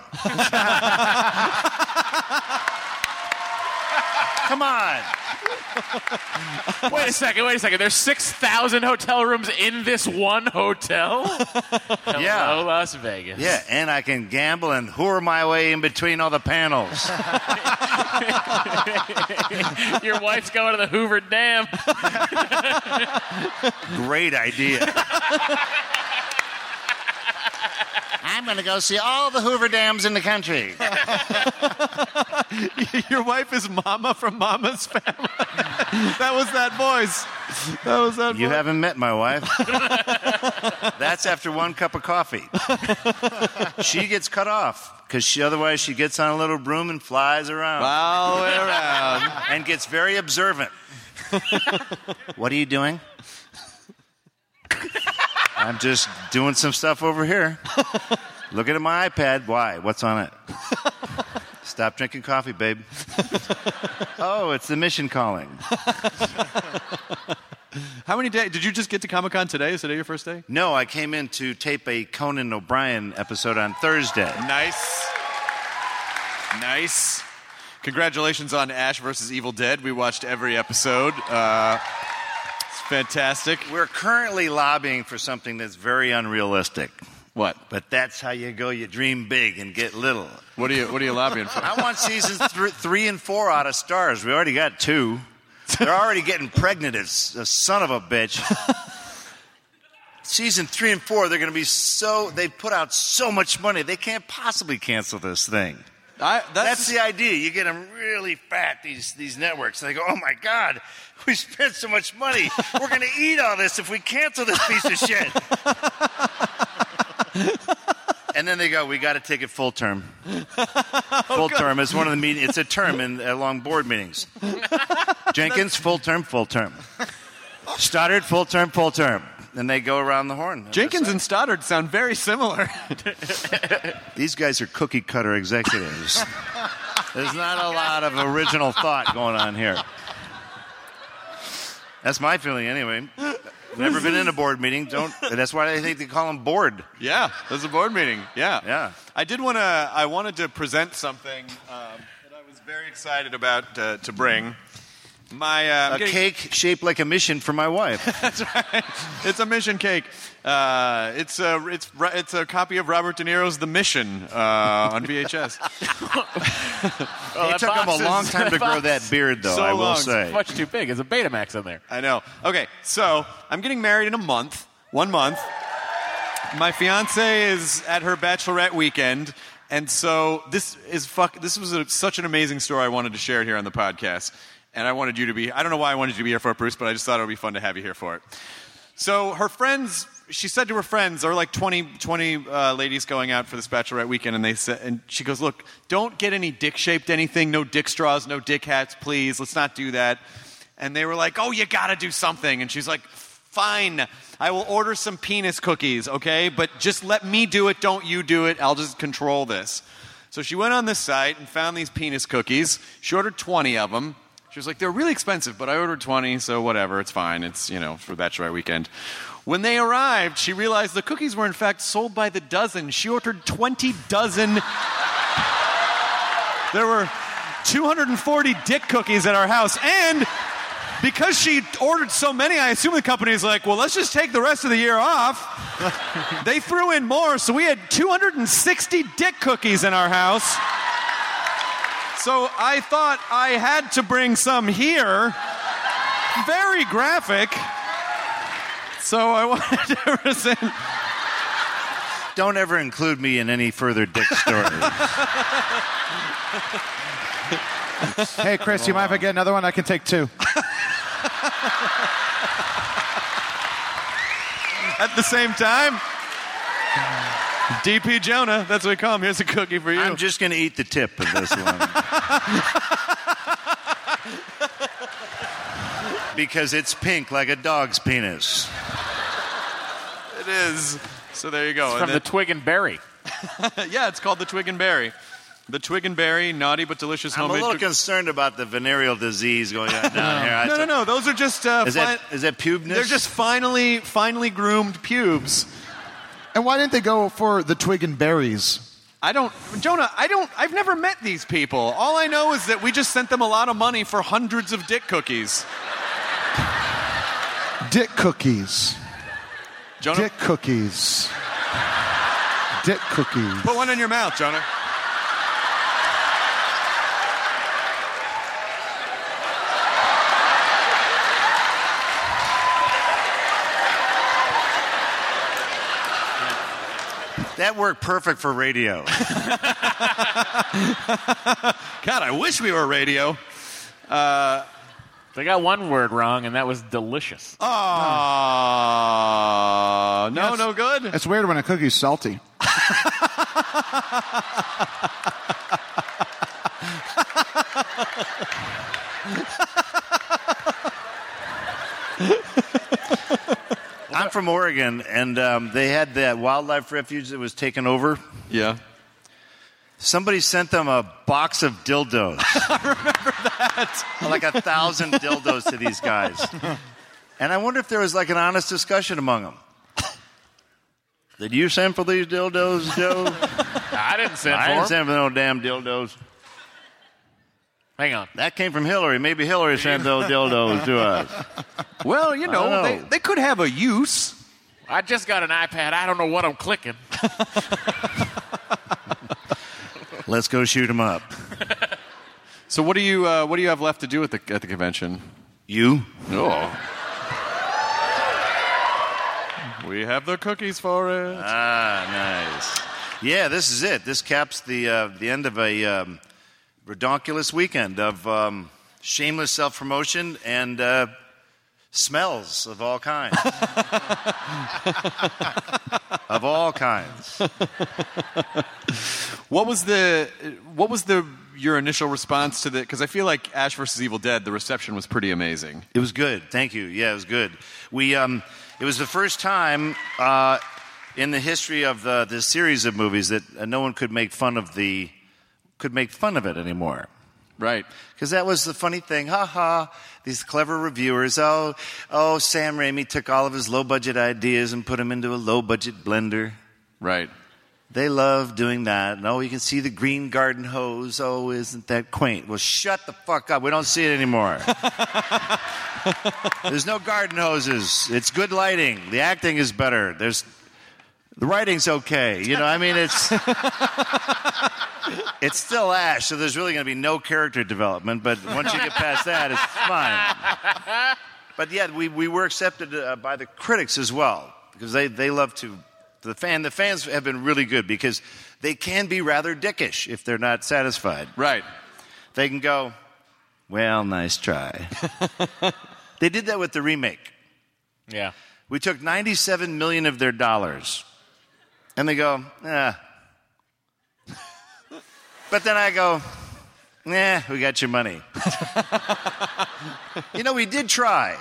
Come on. Wait a second. Wait a second. There's six thousand hotel rooms in this one hotel. Hello, Yeah. Las Vegas. Yeah, and I can gamble and whore my way in between all the panels. Your wife's going to the Hoover Dam. Great idea. I'm going to go see all the Hoover Dams in the country. Your wife is Mama from Mama's Family. that was that voice. That was that. You voice. haven't met my wife. That's after one cup of coffee. she gets cut off because she otherwise she gets on a little broom and flies around. All the way around. and gets very observant. what are you doing? I'm just doing some stuff over here. Looking at my iPad. Why? What's on it? Stop drinking coffee, babe. oh, it's the mission calling. How many days? Did you just get to Comic Con today? Is today your first day? No, I came in to tape a Conan O'Brien episode on Thursday. Nice. Nice. Congratulations on Ash versus Evil Dead. We watched every episode. Uh, fantastic. We're currently lobbying for something that's very unrealistic. What? But that's how you go. You dream big and get little. What are you What are you lobbying for? I want seasons th- three and four out of Starz. We already got two. They're already getting pregnant It's a son of a bitch. Season three and four, they're going to be so. They put out so much money, they can't possibly cancel this thing. I, that's, the idea. You get them really fat. These these networks. They go, oh my god, we spent so much money. We're going to eat all this if we cancel this piece of shit. and then they go, we got to take it full term. Full term is one of the meetings. It's a term in uh, long board meetings. Jenkins, full term, full term. Stoddard, full term, full term. And they go around the horn. Jenkins and Stoddard sound very similar. These guys are cookie cutter executives. There's not a lot of original thought going on here. That's my feeling, anyway. Never been in a board meeting. Don't. That's why I think they call them board. Yeah, there's a board meeting. Yeah, yeah. I did want to. I wanted to present something um, that I was very excited about uh, to bring. My uh, a getting- cake shaped like a mission for my wife. That's right. It's a mission cake. Uh, it's a it's it's a copy of Robert De Niro's The Mission uh, on VHS. Oh, it took him a long time to grow that beard, though. So I will long. say. Much too big. It's a Betamax in there. I know. Okay, so I'm getting married in a month. One month. My fiance is at her bachelorette weekend, and so this is fuck. This was a, such an amazing story. I wanted to share it here on the podcast, and I wanted you to be. I don't know why I wanted you to be here for it, Bruce, but I just thought it would be fun to have you here for it. So her friends, she said to her friends, there were like 20, 20 uh, ladies going out for this bachelorette weekend, and they said, and she goes, "Look, don't get any dick-shaped anything. No dick straws, no dick hats, please. Let's not do that." And they were like, "Oh, you got to do something." And she's like, "Fine, I will order some penis cookies, okay? But just let me do it. Don't you do it. I'll just control this." So she went on this site and found these penis cookies. She ordered 20 of them. She was like, they're really expensive, but I ordered 20, so whatever, it's fine. It's, you know, for Bachelorette weekend. When they arrived, she realized the cookies were in fact sold by the dozen. She ordered 20 dozen. There were 240 dick cookies at our house, and because she ordered so many, I assume the company's like, well, let's just take the rest of the year off. they threw in more, so we had 260 dick cookies in our house. So I thought I had to bring some here. Very graphic. So I wanted to present. Don't ever include me in any further dick stories. hey, Chris, you mind if I get another one? I can take two. At the same time, DP Jonah, that's what we call him. Here's a cookie for you. I'm just going to eat the tip of this one. because it's pink like a dog's penis. It is. So there you go. It's from the twig and berry. yeah, it's called the twig and berry. The twig and berry, naughty but delicious I'm a little cook- concerned about the venereal disease going on down here. I no, no, no. Those are just. Uh, Is that- is that pubness? They're just finely, finely groomed pubes. And why didn't they go for the twig and berries? I don't, Jonah. I don't. I've never met these people. All I know is that we just sent them a lot of money for hundreds of dick cookies. Dick cookies. Jonah? Dick cookies. Dick cookies. Put one in your mouth, Jonah. That worked perfect for radio. God, I wish we were radio. Uh, they got one word wrong, and that was delicious. Oh, no, no good. It's weird when a cookie's salty. I'm from Oregon, and um, they had that wildlife refuge that was taken over. Yeah. Somebody sent them a box of dildos. I remember that. like a thousand dildos to these guys. And I wonder if there was like an honest discussion among them. Did you send for these dildos, Joe? I didn't send I for didn't 'em. send for no damn dildos. Hang on. That came from Hillary. Maybe Hillary sent those dildos to us. Well, you I know, They, they could have a use. I just got an iPad. I don't know what I'm clicking. Let's go shoot them up. So what do you uh, what do you have left to do at the at the convention? You? Oh. We have the cookies for it. Ah, nice. Yeah, this is it. This caps the uh, the end of a um, redonkulous weekend of um, shameless self promotion and uh, smells of all kinds. of all kinds. What was the what was the your initial response to the? Because I feel like Ash versus Evil Dead, the reception was pretty amazing. It was good. Thank you. Yeah, it was good. We um, it was the first time uh, in the history of the, the series of movies that uh, no one could make fun of the could make fun of it anymore. Right. Because that was the funny thing. Ha ha. These clever reviewers. Oh, oh, Sam Raimi took all of his low budget ideas and put them into a low budget blender. Right. They love doing that. And, oh, you can see the green garden hose. Oh, isn't that quaint? Well, shut the fuck up. We don't see it anymore. There's no garden hoses. It's good lighting. The acting is better. There's the writing's okay. You know, I mean, it's it's still Ash, so there's really going to be no character development. But once you get past that, it's fine. But yet, we, we were accepted uh, by the critics as well because they, they love to. The fan the fans have been really good because they can be rather dickish if they're not satisfied. Right. They can go, well, nice try. they did that with the remake. Yeah. We took 97 million of their dollars. And they go, eh. But then I go, nah, we got your money. you know, we did try.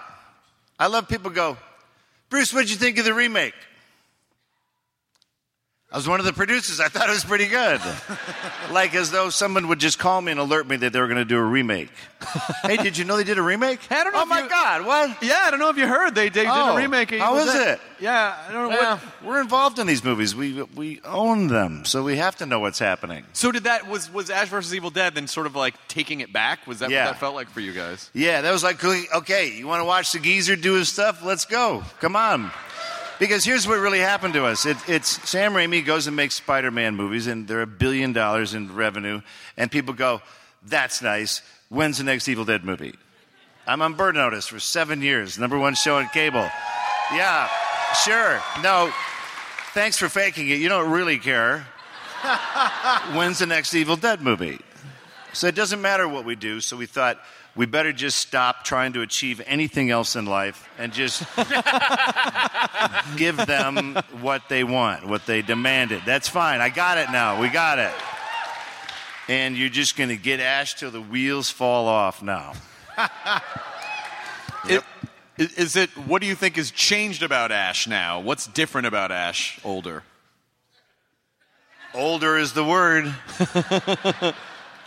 I love people go, Bruce, what'd you think of the remake? I was one of the producers. I thought it was pretty good. like as though someone would just call me and alert me that they were going to do a remake. hey, did you know they did a remake? I don't know oh my you- God, what? Yeah, I don't know if you heard they, they did Oh, a remake. of how Dead. it? Yeah, I don't know. What, we're involved in these movies. We we own them, so we have to know what's happening. so did that was was Ash versus Evil Dead then sort of like taking it back? Was that Yeah. what that felt like for you guys? Yeah, that was like, okay, you want to watch the geezer do his stuff? Let's go. Come on. Because here's what really happened to us. It, it's Sam Raimi goes and makes Spider-Man movies, and they're a billion dollars in revenue, and people go, "That's nice. When's the next Evil Dead movie?" I'm on Burn Notice for seven years, number one show on cable. Yeah, sure. No, thanks for faking it. You don't really care. When's the next Evil Dead movie? So it doesn't matter what we do. So we thought we better just stop trying to achieve anything else in life and just give them what they want, what they demanded. That's fine. I got it now. We got it. And you're just going to get Ash till the wheels fall off now. It- i- is it? What do you think has changed about Ash now? What's different about Ash older? Older is the word.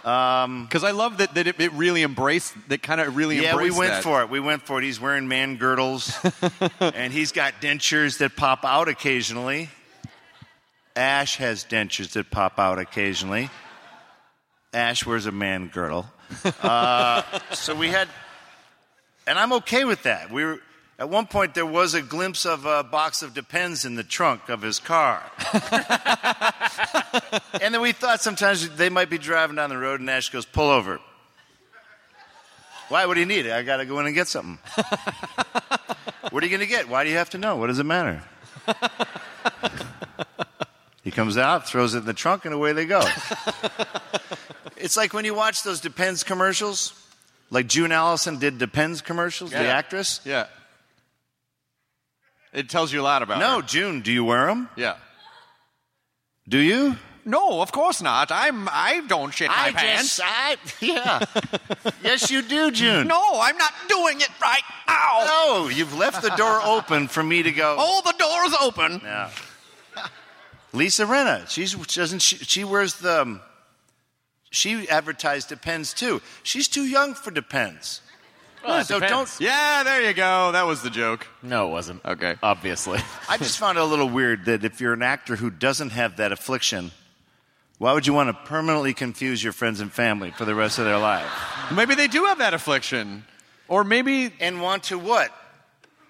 Because I love that, that it, it really embraced that kind of really yeah, we went that. for it. We went for it. He's wearing man girdles, and he's got dentures that pop out occasionally. Ash has dentures that pop out occasionally. Ash wears a man girdle. Uh, so we had, and I'm okay with that. We were at one point there was a glimpse of a box of Depends in the trunk of his car, and then we thought sometimes they might be driving down the road, and Ash goes, "Pull over." Why? What do you need? I got to go in and get something. what are you going to get? Why do you have to know? What does it matter? he comes out, throws it in the trunk, and away they go. it's like when you watch those Depends commercials, like June Allyson did Depends commercials, the actress. Yeah. It tells you a lot about No, her. June, do you wear them? Yeah. Do you? No, of course not. I'm. I don't shit my I pants. just, I, yeah. yes, you do, June. No, I'm not doing it right now. No, you've left the door open for me to go. Oh, the door's open. Yeah. Lisa Rinna, she's she doesn't she, she wears the um, she advertised Depends too. She's too young for Depends. Well, so don't. Yeah, there you go. That was the joke. No, it wasn't. Okay. Obviously. I just found it a little weird that if you're an actor who doesn't have that affliction, why would you want to permanently confuse your friends and family for the rest of their life? Maybe they do have that affliction, or maybe and want to what?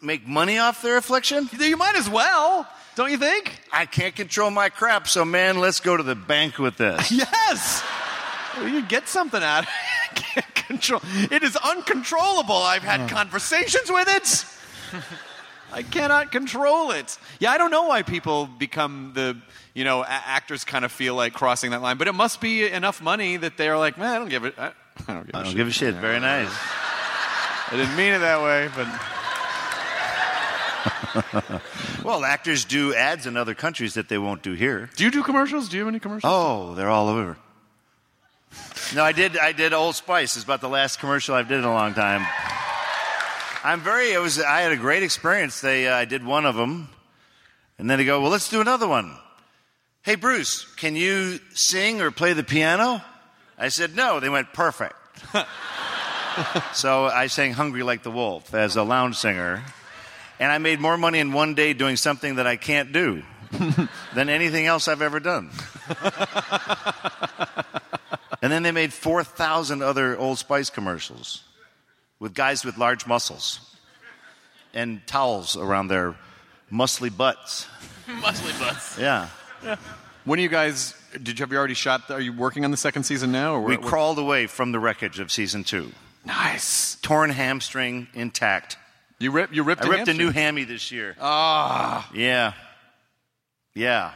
Make money off their affliction? You might as well, don't you think? I can't control my crap, so man, let's go to the bank with this. Yes. You get something out of it. I can't control. It is uncontrollable. I've had hmm. conversations with it. I cannot control it. Yeah, I don't know why people become the, you know, a- actors kind of feel like crossing that line, but it must be enough money that they're like, man, I don't give it. I, I don't give a I don't shit. give a shit. Very nice. I didn't mean it that way, but well, actors do ads in other countries that they won't do here. do you do commercials? Do you have any commercials? Oh, they're all over. No, I did. I did Old Spice. It's about the last commercial I've did in a long time. I'm very. It was. I had a great experience. They. Uh, I did one of them, and then they go, "Well, let's do another one." Hey, Bruce, can you sing or play the piano? I said no. They went perfect. so I sang "Hungry Like the Wolf" as a lounge singer, and I made more money in one day doing something that I can't do than anything else I've ever done. And then they made 4,000 other Old Spice commercials with guys with large muscles and towels around their muscly butts. Muscly butts. Yeah. When are you guys? Did you have you already shot? Are you working on the second season now? Or We what- crawled away from the wreckage of season two. Nice. Torn hamstring intact. You ripped. You ripped. I a ripped a new hammy this year. Ah. Yeah. Yeah.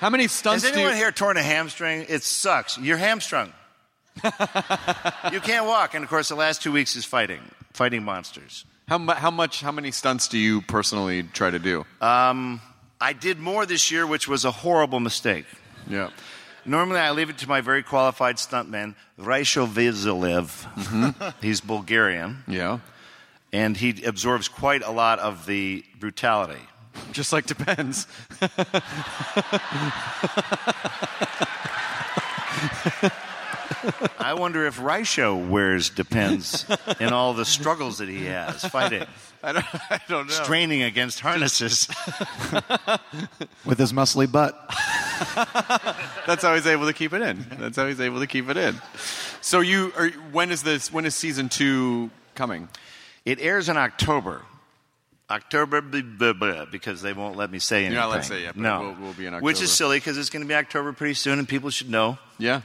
How many stunts Has do anyone you- here torn a hamstring? It sucks. You're hamstrung. you can't walk. And of course, the last two weeks is fighting, fighting monsters. How, mu- how much? How many stunts do you personally try to do? Um, I did more this year, which was a horrible mistake. Yeah. Normally, I leave it to my very qualified stuntman, Rysho Vizilev. He's Bulgarian. Yeah. And he absorbs quite a lot of the brutality. Just like depends. I wonder if Rysho wears depends in all the struggles that he has fighting, I don't, I don't know. straining against harnesses. with his muscly butt. That's how he's able to keep it in. That's how he's able to keep it in. So you are, when is this? When is season two coming? It airs in October. October, blah, blah, blah, because they won't let me say anything. You're not allowed to say yet, but no, it will- will be in October. Which is silly because it's going to be October pretty soon, and people should know. Yeah.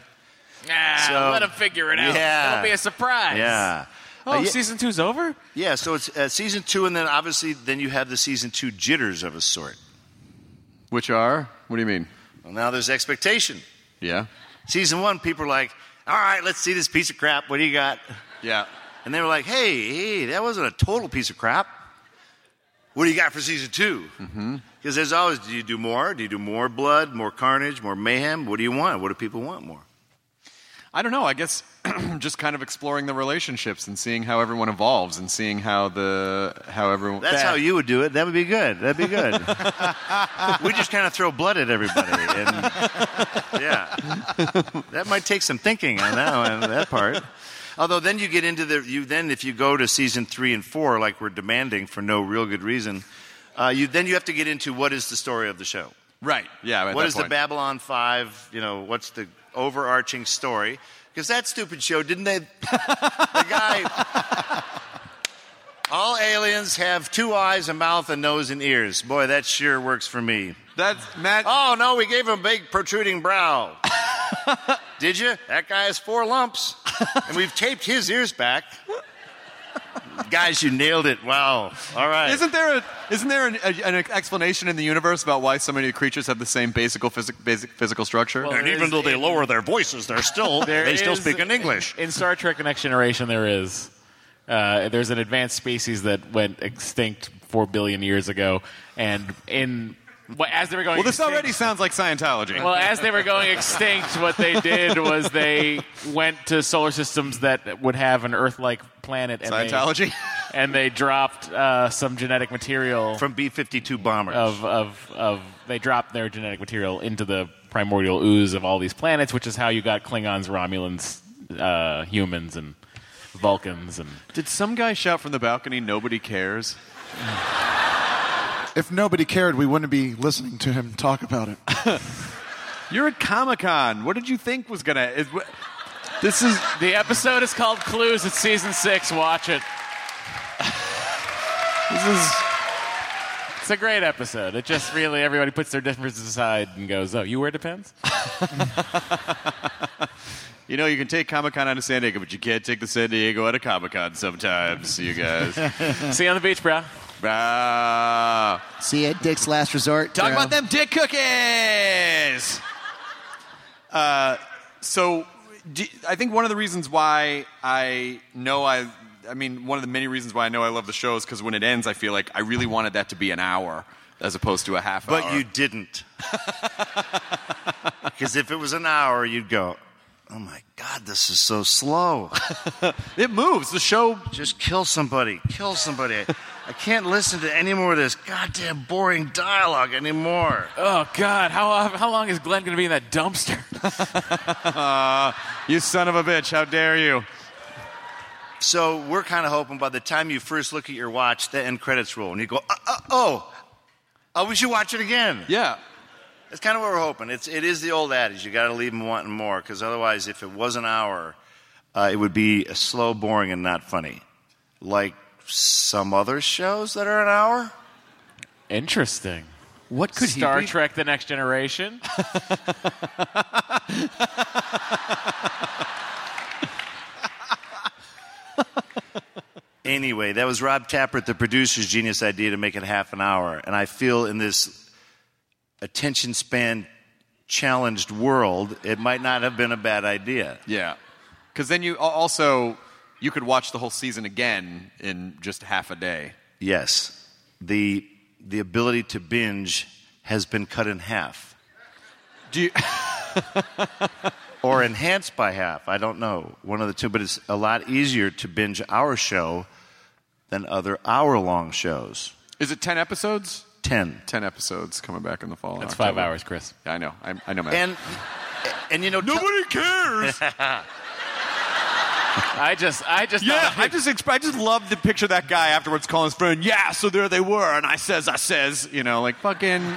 Ah, So- let them figure it out. Yeah. It'll be a surprise. Yeah. Oh, Uh, yeah- season two's over? Yeah, so it's uh, season two, and then obviously then you have the season two jitters of a sort. Which are? What do you mean? Well, now there's expectation. Yeah. Season one, people are like, All right, let's see this piece of crap. What do you got? Yeah. And they were like, hey, hey, that wasn't a total piece of crap. What do you got for season two? Mm-hmm. Because there's always, do you do more? Do you do more blood, more carnage, more mayhem? What do you want? What do people want more? I don't know. I guess just kind of exploring the relationships and seeing how everyone evolves and seeing how the how everyone. That's how you would do it. That would be good. That'd be good. we just kind of throw blood at everybody, and yeah, that might take some thinking on that on that part. Although then you get into the you then if you go to season three and four like we're demanding for no real good reason, uh, you then you have to get into what is the story of the show. Right. Yeah. at What is the. Babylon Five? You know, what's the overarching story? Because that stupid show didn't they? the guy. All aliens have two eyes, a mouth, a nose, and ears. Boy, that sure works for me. That's Matt. Oh no, we gave him a big protruding brow. Did you? That guy has four lumps, and we've taped his ears back. Guys, you nailed it! Wow. All right. Isn't there a isn't there an, a, an explanation in the universe about why so many creatures have the same basic physic, basic physical structure? and even though they lower their voices, they're still There they still is- speak in English. In Star Trek: The Next Generation, there is. Uh, there's an advanced species that went extinct four billion years ago, and in well, as they were going well, this extinct, already sounds like Scientology. well, as they were going extinct, what they did was they went to solar systems that would have an Earth-like planet. And they- Scientology? and they dropped uh, some genetic material from B-52 bombers. Of, of, of they dropped their genetic material into the primordial ooze of all these planets, which is how you got Klingons, Romulans, uh, humans, and Vulcans, and Did some guy shout from the balcony, "Nobody cares"? If nobody cared, we wouldn't be listening to him talk about it. You're at Comic Con. What did you think was gonna? Is, wh- this is the episode is called Clues. It's season six. Watch it. this is. It's a great episode. It just really everybody puts their differences aside and goes, "Oh, you wear depends." You know, you can take Comic Con out of San Diego, but you can't take the San Diego out of Comic Con sometimes, you guys. See you on the beach, bro. Bro. See you at Dick's Last Resort. Talk bro. about them dick cookies. Uh, so, do, I think one of the reasons why I know I, I mean, one of the many reasons why I know I love the show is because when it ends, I feel like I really wanted that to be an hour as opposed to a half But hour. But you didn't. Because if it was an hour, you'd go, oh my God, this is so slow. it moves. The show. Just kill somebody. Kill somebody. I, can't listen to any more of this goddamn boring dialogue anymore. Oh God, how how long is Glenn going to be in that dumpster? Uh, you son of a bitch! How dare you? So we're kind of hoping by the time you first look at your watch, the end credits roll, and you go, uh, uh, oh, oh, we should watch it again. Yeah. That's kind of what we're hoping. It's, it is the old adage. You got to leave them wanting more, because otherwise, if it was an hour, uh, it would be slow, boring, and not funny. Like some other shows that are an hour. Interesting. What could he Star be? Trek: The Next Generation? Anyway, that was Rob Tapert, the producer's genius idea to make it half an hour. And I feel in this attention span challenged world, it might not have been a bad idea. Yeah, because then you also you could watch the whole season again in just half a day. Yes. The, the ability to binge has been cut in half. Do you. or enhanced by half. I don't know. One of the two, but it's a lot easier to binge our show than other hour long shows. Is it ten episodes? 10. Ten episodes coming back in the fall. That's five hours, Chris. Yeah, I know. I, I know, man. And, and you know, nobody cares. I just, I just, Yeah, I just exp- I just love to picture that guy afterwards calling his friend. Yeah, so there they were, and I says, I says, you know, like fucking.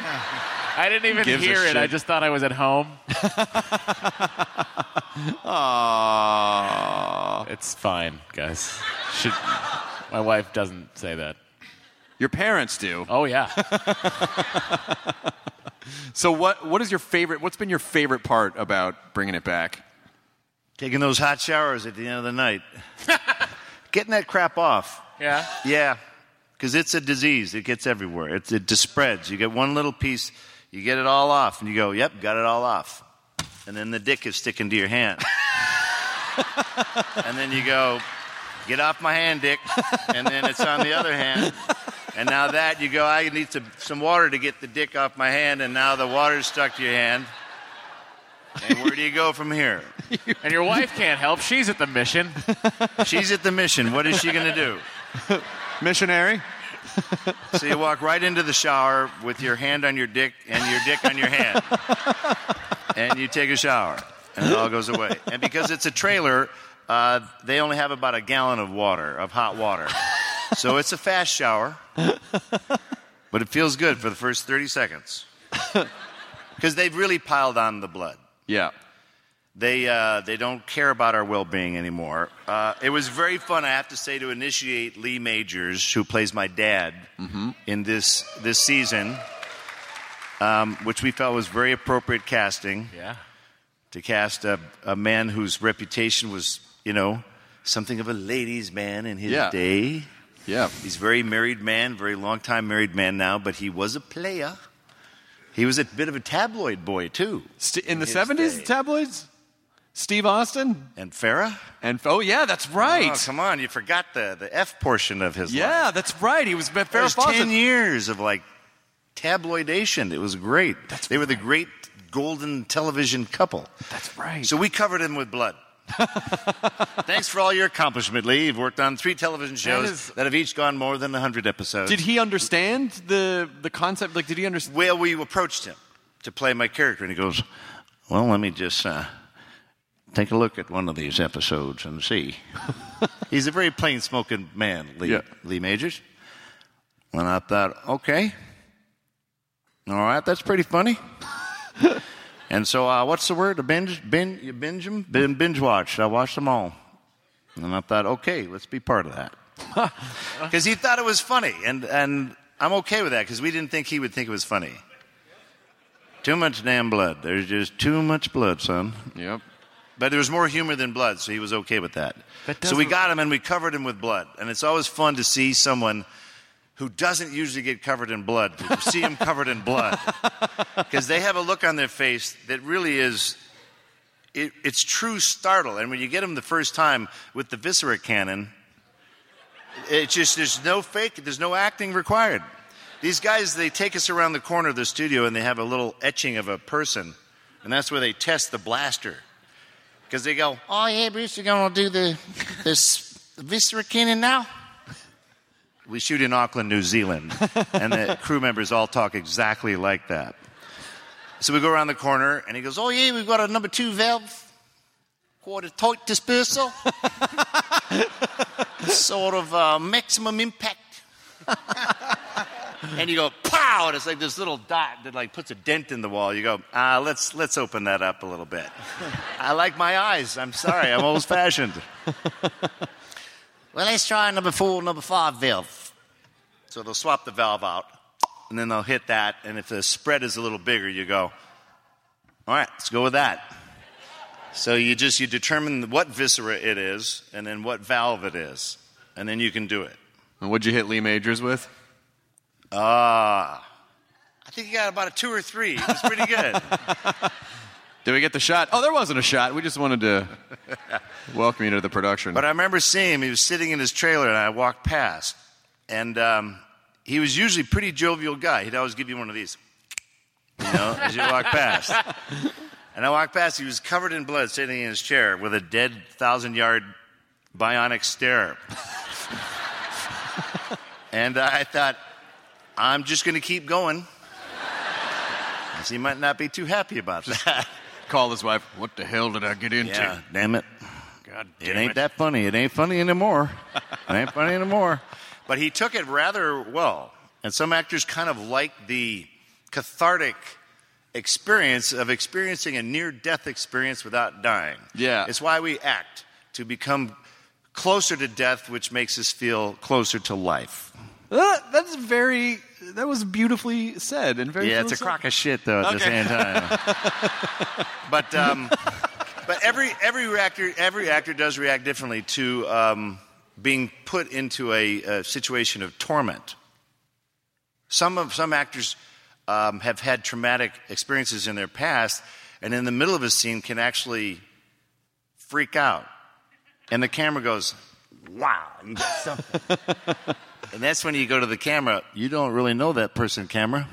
I didn't even hear it. shit? I just thought I was at home. Aww. It's fine, guys. Should, my wife doesn't say that. Your parents do. Oh yeah. So what what is your favorite? What's been your favorite part about bringing it back? Taking those hot showers at the end of the night. Getting that crap off. Yeah. Yeah. Because it's a disease. It gets everywhere. It, it just spreads. You get one little piece, you get it all off, and you go, yep, got it all off. And then the dick is sticking to your hand. and then you go, get off my hand, Dick. And then it's on the other hand. And now that you go, I need some, some water to get the dick off my hand, and now the water's stuck to your hand. And where do you go from here? And your wife can't help. She's at the mission. She's at the mission. What is she going to do? Missionary. So you walk right into the shower with your hand on your dick and your dick on your hand. And you take a shower, and it all goes away. And because it's a trailer, uh, they only have about a gallon of water, of hot water. So it's a fast shower, but it feels good for the first 30 seconds. Because they've really piled on the blood. Yeah. They, uh, they don't care about our well being anymore. Uh, it was very fun, I have to say, to initiate Lee Majors, who plays my dad in this, this season, um, which we felt was very appropriate casting. Yeah. To cast a, a man whose reputation was, you know, something of a ladies' man in his Yeah. day. Yeah. He's a very married man, very long time married man now, but he was a player. He was a bit of a tabloid boy, too. in the 70s, day. tabloids? Steve Austin? And Farrah? And oh yeah, that's right. Oh, come on, you forgot the, the F portion of his life. yeah, that's right. He was It Farrah was Fawcett. 10 years of like tabloidation. It was great. That's they were the great golden television couple. That's right. So we covered him with blood. Thanks for all your accomplishment, Lee. You've worked on three television shows is- that have each gone more than 100 episodes. Did he understand the the concept? Like, did he understand? Well, we approached him to play my character, and he goes, Well, let me just uh, take a look at one of these episodes and see. He's a very plain smoking man, Lee, Yeah. Lee Majors. And I thought, okay. All right, that's pretty funny. and so, uh, what's the word? A binge? Binge? You binge them? Binge watched. I watched them all. And I thought, okay, let's be part of that. Because he thought it was funny. And, and I'm okay with that because we didn't think he would think it was funny. Too much damn blood. There's just too much blood, son. Yep. But there was more humor than blood, so he was okay with that. That so we got him and we covered him with blood. And it's always fun to see someone who doesn't usually get covered in blood, to see him covered in blood. Because they have a look on their face that really is, it, it's true startle. And when you get them the first time with the viscera cannon, it's just, there's no fake, there's no acting required. These guys, they take us around the corner of the studio and they have a little etching of a person. And that's where they test the blaster. Because they go, oh, yeah, Bruce, you're going to do the this viscera cannon now? We shoot in Auckland, New Zealand, and the crew members all talk exactly like that. So we go around the corner, and he goes, oh, yeah, we've got a number two valve, quarter tight dispersal, sort of uh, maximum impact. and you go pow, and it's like this little dot that like puts a dent in the wall. You go, ah, let's let's open that up a little bit. I like my eyes. I'm sorry, I'm old fashioned. well, let's try number four, number five valve. So they'll swap the valve out, and then they'll hit that. And if the spread is a little bigger, you go, all right, let's go with that. So you just you determine what viscera it is, and then what valve it is, and then you can do it. And what'd you hit Lee Majors with? Ah. I think he got about a two or three. It was pretty good. Did we get the shot? Oh, there wasn't a shot. We just wanted to welcome you to the production. but I remember seeing him. He was sitting in his trailer, and I walked past. And um, he was usually a pretty jovial guy. He'd always give you one of these, you know, as you walk past. And I walked past. He was covered in blood, sitting in his chair with a dead thousand-yard bionic stare. and I thought, I'm just going to keep going. He might not be too happy about that. Call his wife. What the hell did I get into? Yeah, damn it. God damn It ain't it. that funny. It ain't funny anymore. it ain't funny anymore. But he took it rather well. And some actors kind of like the cathartic experience of experiencing a near death experience without dying. Yeah. It's why we act to become closer to death, which makes us feel closer to life. Uh, that's very. That was beautifully said and very. yeah, it's a crock of shit, though, at the Okay. same time. but um, but every every actor every actor does react differently to um, being put into a, situation of torment. Some of some actors um, have had traumatic experiences in their past, and in the middle of a scene can actually freak out and the camera goes, "Wow!" Something. And that's when you go to the camera. You don't really know that person, camera,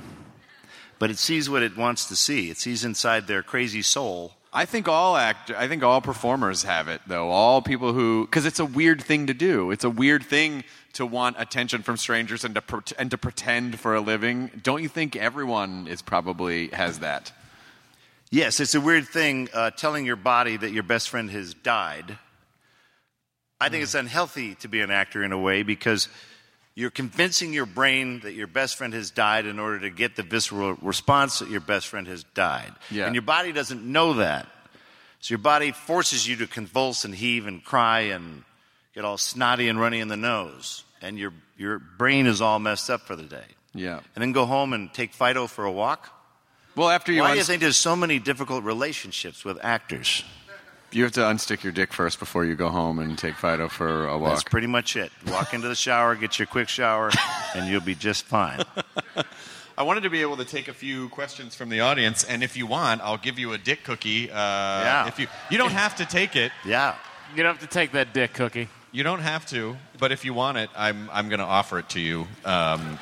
but it sees what it wants to see. It sees inside their crazy soul. I think all act. I think all performers have it though. All people who, because it's a weird thing to do. It's a weird thing to want attention from strangers and to pre- and to pretend for a living. Don't you think everyone is probably has that? Yes, it's a weird thing uh, telling your body that your best friend has died. I think it's unhealthy to be an actor in a way because you're convincing your brain that your best friend has died in order to get the visceral response that your best friend has died. Yeah. And your body doesn't know that. So your body forces you to convulse and heave and cry and get all snotty and runny in the nose. And your, your brain is all messed up for the day. Yeah. And then go home and take Fido for a walk? Well, after you Why do you think there's so many difficult relationships with actors? You have to unstick your dick first before you go home and take Fido for a walk. That's pretty much it. Walk into the shower, get your quick shower, and you'll be just fine. I wanted to be able to take a few questions from the audience, and if you want, I'll give you a dick cookie. Uh, yeah. If you you don't have to take it. Yeah. You don't have to take that dick cookie. You don't have to, but if you want it, I'm I'm going to offer it to you, um,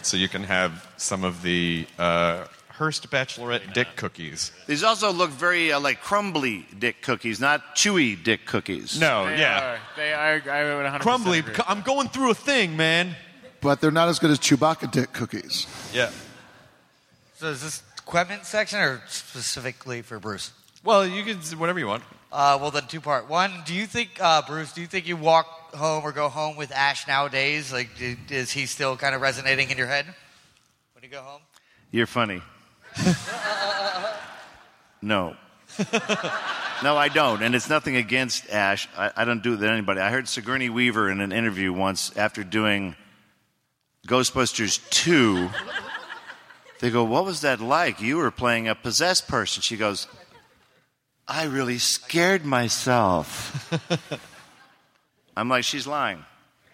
so you can have some of the uh, Hearst Bachelorette dick cookies. These also look very uh, like crumbly dick cookies, not chewy dick cookies. No, They are. They are. I would 100% Crumbly. agree. I'm going through a thing, man. But they're not as good as Chewbacca dick cookies. Yeah. So is this quemment section or specifically for Bruce? Well, you can whatever you want. Uh, well, then two part. One, do you think uh, Bruce? Do you think you walk home or go home with Ash nowadays? Like, do, is he still kind of resonating in your head when you go home? You're funny. no. no, I don't. And it's nothing against Ash. I, I don't do it to anybody. I heard Sigourney Weaver in an interview once after doing Ghostbusters 2. They go, What was that like? You were playing a possessed person. She goes, I really scared myself. I'm like, She's lying.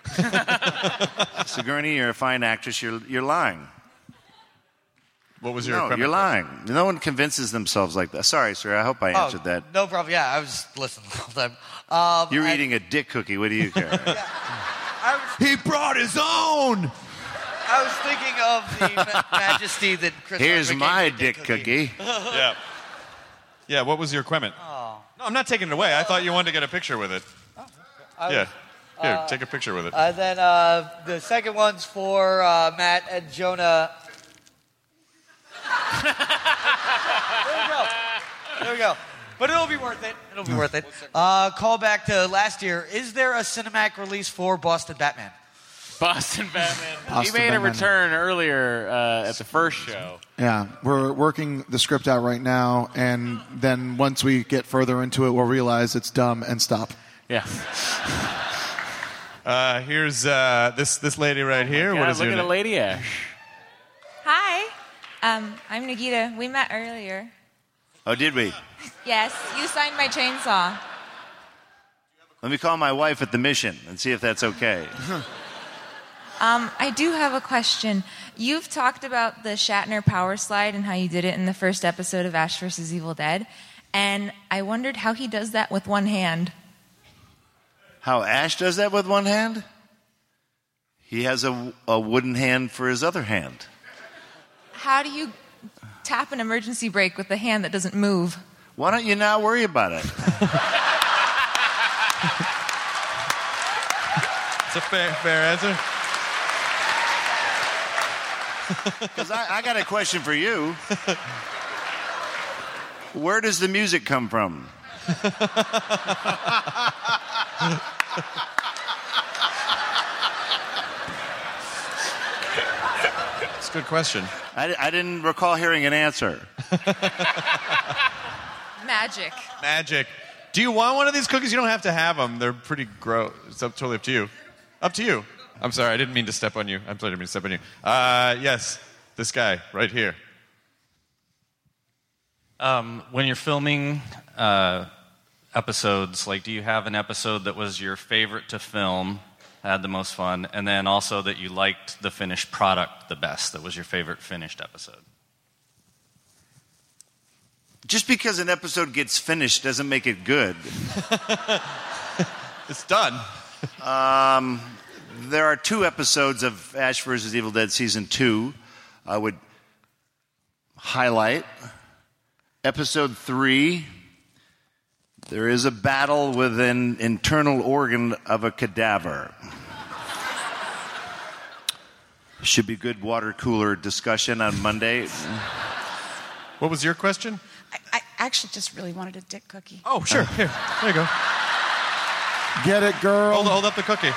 Sigourney, you're a fine actress. You're, you're lying. What was your no, quemment? you're lying. No one convinces themselves like that. Sorry, sir. I hope I answered oh, that. No problem. Yeah, I was listening the whole time. Um, You're I- eating a dick cookie. What do you care? he brought his own. I was thinking of the ma- majesty that Chris. Here's Hardwick my gave me dick cookie. yeah. Yeah. What was your quemment? Oh. No, I'm not taking it away. I thought you wanted to get a picture with it. I yeah. was- Here, uh, take a picture with it. And then uh, the second one's for uh, Matt and Jonah. There we go. There we go. But it'll be worth it. It'll be worth it. Uh, call back to last year. Is there a cinematic release for Boston Batman? Boston Batman. Boston he made Batman. a return earlier uh, at the first show. Yeah, we're working the script out right now, and then once we get further into it, we'll realize it's dumb and stop. Yeah. Uh, here's uh, this this lady right here. God, what is look your at a lady Ash. Hi, um, I'm Nagita. We met earlier. Oh, did we? Yes, you signed my chainsaw. Let me call my wife at the mission and see if that's okay. Um, I do have a question. You've talked about the Shatner power slide and how you did it in the first episode of Ash vs. Evil Dead, and I wondered how he does that with one hand. How Ash does that with one hand? He has a, a wooden hand for his other hand. How do you tap an emergency brake with the hand that doesn't move? Why don't you not worry about it? It's a fair fair answer. Because I, I got a question for you. Where does the music come from? It's a good question. I, I didn't recall hearing an answer. Magic. Magic. Do you want one of these cookies? You don't have to have them. They're pretty gross. It's up, totally up to you. Up to you. I'm sorry. I didn't mean to step on you. I'm sorry. I didn't mean to step on you. Uh, yes, this guy right here. Um, when you're filming uh, episodes, like, do you have an episode that was your favorite to film, had the most fun, and then also that you liked the finished product the best, that was your favorite finished episode? Just because an episode gets finished doesn't make it good. It's done. Um, there are two episodes of Ash vs. Evil Dead season two. I would highlight episode three. There is a battle with an internal organ of a cadaver. Should be good water cooler discussion on Monday. What was your question? I actually just really wanted a dick cookie. Oh, sure. Here, there you go. Get it, girl. Hold, hold up the cookie.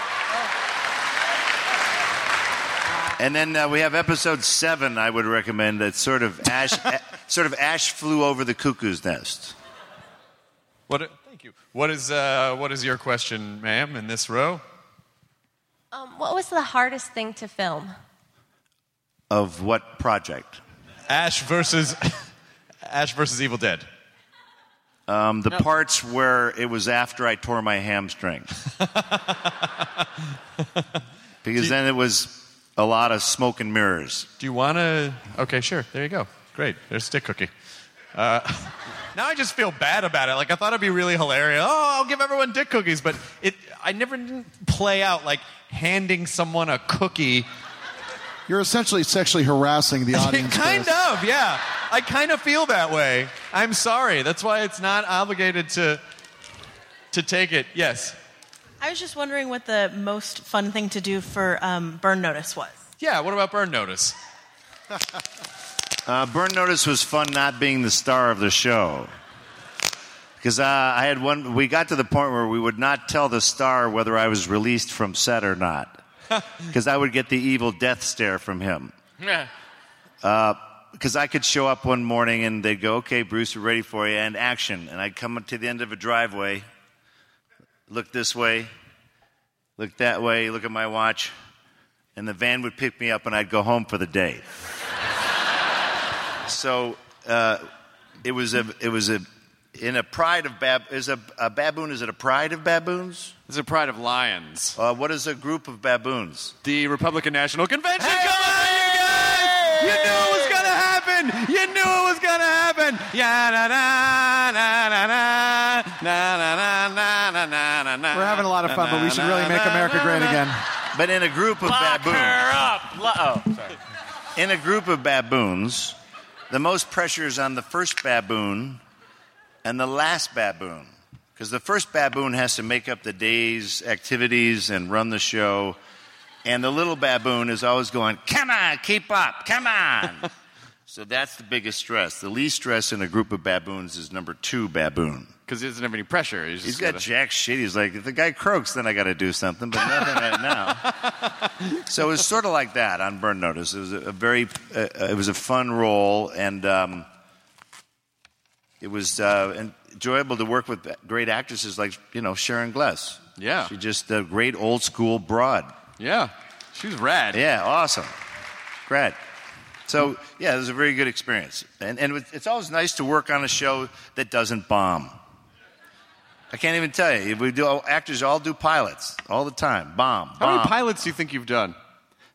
And then uh, we have episode seven. I would recommend that sort of Ash, a- sort of Ash flew over the cuckoo's nest. What? Thank you. What is uh, what is your question, ma'am, in this row? Um, what was the hardest thing to film? Of what project? Ash versus Ash versus Evil Dead. Um, the parts where it was after I tore my hamstring. because then it was a lot of smoke and mirrors. Do you want to? Okay, sure. There you go. Great. There's stick cookie. Uh, now I just feel bad about it. Like I thought it'd be really hilarious. Oh, I'll give everyone dick cookies, but it. I never didn't play out like handing someone a cookie. You're essentially sexually harassing the audience. kind Chris. of, yeah. I kind of feel that way. I'm sorry. That's why it's not obligated to to take it. Yes. I was just wondering what the most fun thing to do for um, Burn Notice was. Yeah. What about burn notice? Uh, Burn Notice was fun not being the star of the show. Because uh, I had one, we got to the point where we would not tell the star whether I was released from set or not. Because I would get the evil death stare from him. Because I could show up one morning and they'd go, okay, Bruce, we're ready for you, and action. And I'd come up to the end of a driveway, look this way, look that way, look at my watch, and the van would pick me up and I'd go home for the day. So uh, it was a, it was a, in a pride of bab, is a, a baboon, is it a pride of baboons? It's a pride of lions. Uh, what is a group of baboons? The Republican National Convention. Come on, you guys! You knew it was gonna happen. You knew it was gonna happen. Yeah, na na na na na na na na na na na na. We're having a lot of fun, but we should really make America great again. But in a group of Lock baboons. her up. Lo- oh, sorry. In a group of baboons, the most pressure is on the first baboon and the last baboon. Because the first baboon has to make up the day's activities and run the show. And the little baboon is always going, Come on, keep up, come on. so that's the biggest stress. The least stress in a group of baboons is number two baboon. Because he doesn't have any pressure. He's, He's got gotta- jack shit. He's like, if the guy croaks, then I got to do something, but nothing right now. So it was sort of like that on Burn Notice. It was a, a very, uh, it was a fun role, and um, it was uh, enjoyable to work with great actresses like you know Sharon Gless. Yeah. she's just a great old school broad. Yeah, she's rad. Yeah, awesome, great. So yeah, it was a very good experience, and and it's always nice to work on a show that doesn't bomb. I can't even tell you. We do actors all do pilots all the time. Bomb. How many pilots do you think you've done?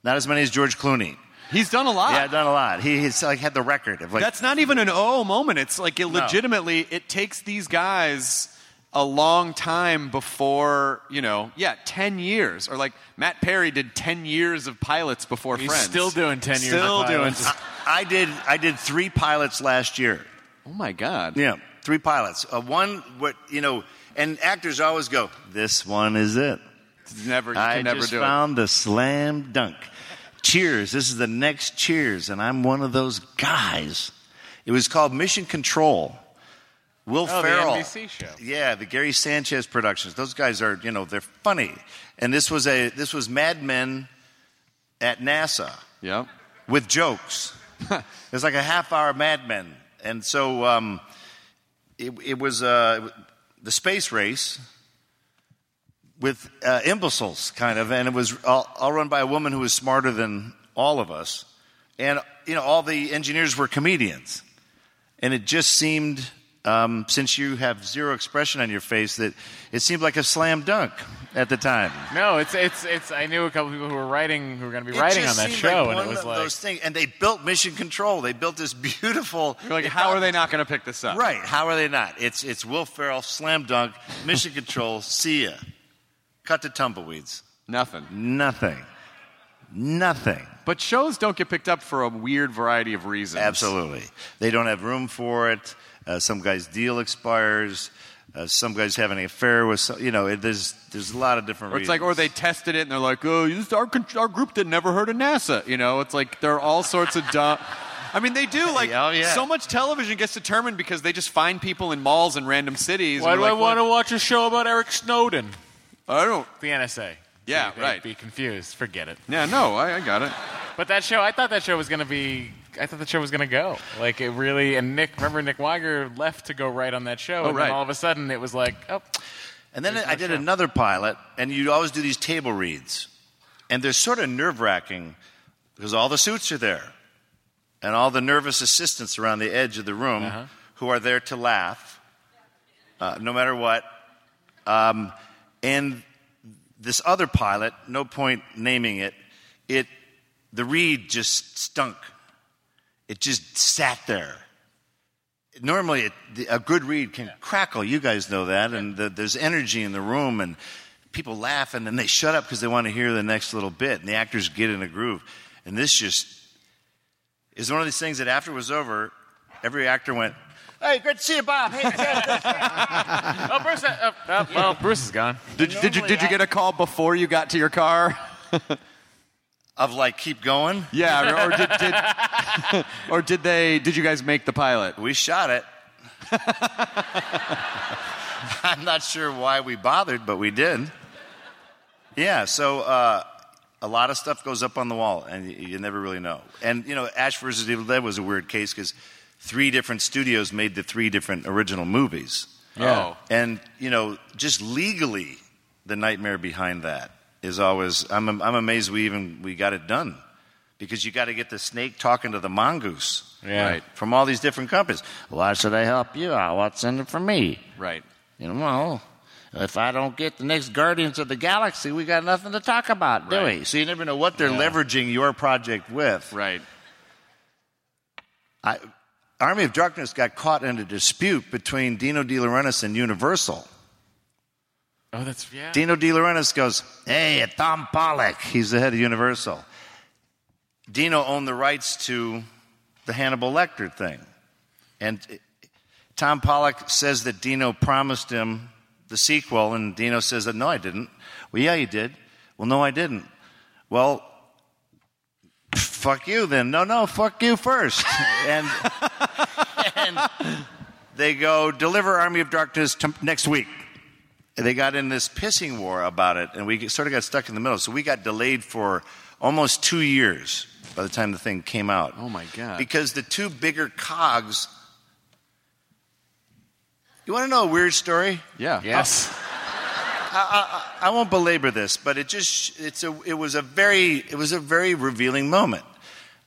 Not as many as George Clooney. He's done a lot. Yeah, done a lot. He, he's like had the record of like. That's not even an oh moment. It's like it legitimately it takes these guys a long time before, you know, yeah, 10 years. Or like Matt Perry did 10 years of pilots before He's Friends. still doing 10 years Still of doing. pilots. I, I did. I did three pilots last year. Oh my god. Yeah, three pilots. Uh, one, what you know, and actors always go, "This one is it." Never, you I never just do it. found the slam dunk. Cheers. This is the next Cheers, and I'm one of those guys. It was called Mission Control. Will Oh, the Ferrell. NBC show. Yeah, the Gary Sanchez productions. Those guys are, you know, they're funny. And this was a this was Mad Men at NASA. Yeah. With jokes. It's like a half hour Mad Men. And so um, it, it was uh, the space race with uh, imbeciles, kind of, and it was all, all run by a woman who was smarter than all of us. And, you know, all the engineers were comedians. And it just seemed, um, since you have zero expression on your face, that it seemed like a slam dunk at the time. No, it's it's it's. I knew a couple people who were writing, who were going to be It writing on that show, like and it was like those things. And they built Mission Control. They built this beautiful. You're like, how are they not going to pick this up? Right? How are they not? It's it's Will Ferrell slam dunk Mission Control. See ya. cut to tumbleweeds. Nothing. Nothing. Nothing. But shows don't get picked up for a weird variety of reasons. Absolutely. They don't have room for it. Uh, some guy's deal expires. Uh, some guy's having an affair with some, you know, it, there's, there's a lot of different Or it's reasons. like, or they tested it and they're like, oh, this, our, our group did never heard of NASA. You know, it's like there are all sorts of dumb. I mean, they do like Oh, yeah. so much television gets determined because they just find people in malls in random cities. Why do we're I want to watch a show about Eric Snowden? I don't. The NSA. Yeah, They'd right. Be confused. Forget it. Yeah, no, I, I got it. But that show, I thought that show was going to be. I thought the show was going to go. Like it really. And Nick, remember Nick Wiger left to go write on that show, Oh, and right. then all of a sudden it was like, oh. And then I did show. another pilot, and you always do these table reads. And they're sort of nerve wracking because all the suits are there, and all the nervous assistants around the edge of the room Uh-huh. who are there to laugh, uh, no matter what. Um, and this other pilot, no point naming it, it the read just stunk. It just sat there. Normally, it, the, a good read can crackle. You guys know that, and the, there's energy in the room, and people laugh, and then they shut up because they want to hear the next little bit, and the actors get in a groove. And this just is one of these things that after it was over, every actor went, "Hey, good to see you, Bob. Hey, oh, Bruce. Uh, uh, well, Bruce is gone. Did, did you did you get a call before you got to your car? of like keep going. Yeah, or, or did, did or did they? Did you guys make the pilot? We shot it. I'm not sure why we bothered, but we did. Yeah, so uh, a lot of stuff goes up on the wall, and you, you never really know. And you know, Ash versus Evil Dead was a weird case because three different studios made the three different original movies. Yeah. And you know, just legally, the nightmare behind that is always. I'm I'm amazed we even we got it done because you got to get the snake talking to the mongoose. Yeah. Right. From all these different companies. Why should I help you out? What's in it for me? Right. You know, well, if I don't get the next Guardians of the Galaxy, we got nothing to talk about, do Right. we? So you never know what they're Yeah. leveraging your project with. Right. I, Army of Darkness got caught in a dispute between Dino De Laurentiis and Universal. Oh, that's yeah. Dino De Laurentiis goes, "Hey, Tom Pollock, he's the head of Universal." Dino owned the rights to the Hannibal Lecter thing, and Tom Pollock says that Dino promised him the sequel, and Dino says that no, I didn't. Well, yeah, you did. Well, no, I didn't. Well, fuck you then. No, no, fuck you first. and, and they go deliver Army of Darkness t- next week. And they got in this pissing war about it, and we sort of got stuck in the middle. So we got delayed for almost two years by the time the thing came out. Oh my god. Because the two bigger cogs. You want to know a weird story? Yeah. Yes. I, I, I won't belabor this, but it just it's a it was a very it was a very revealing moment.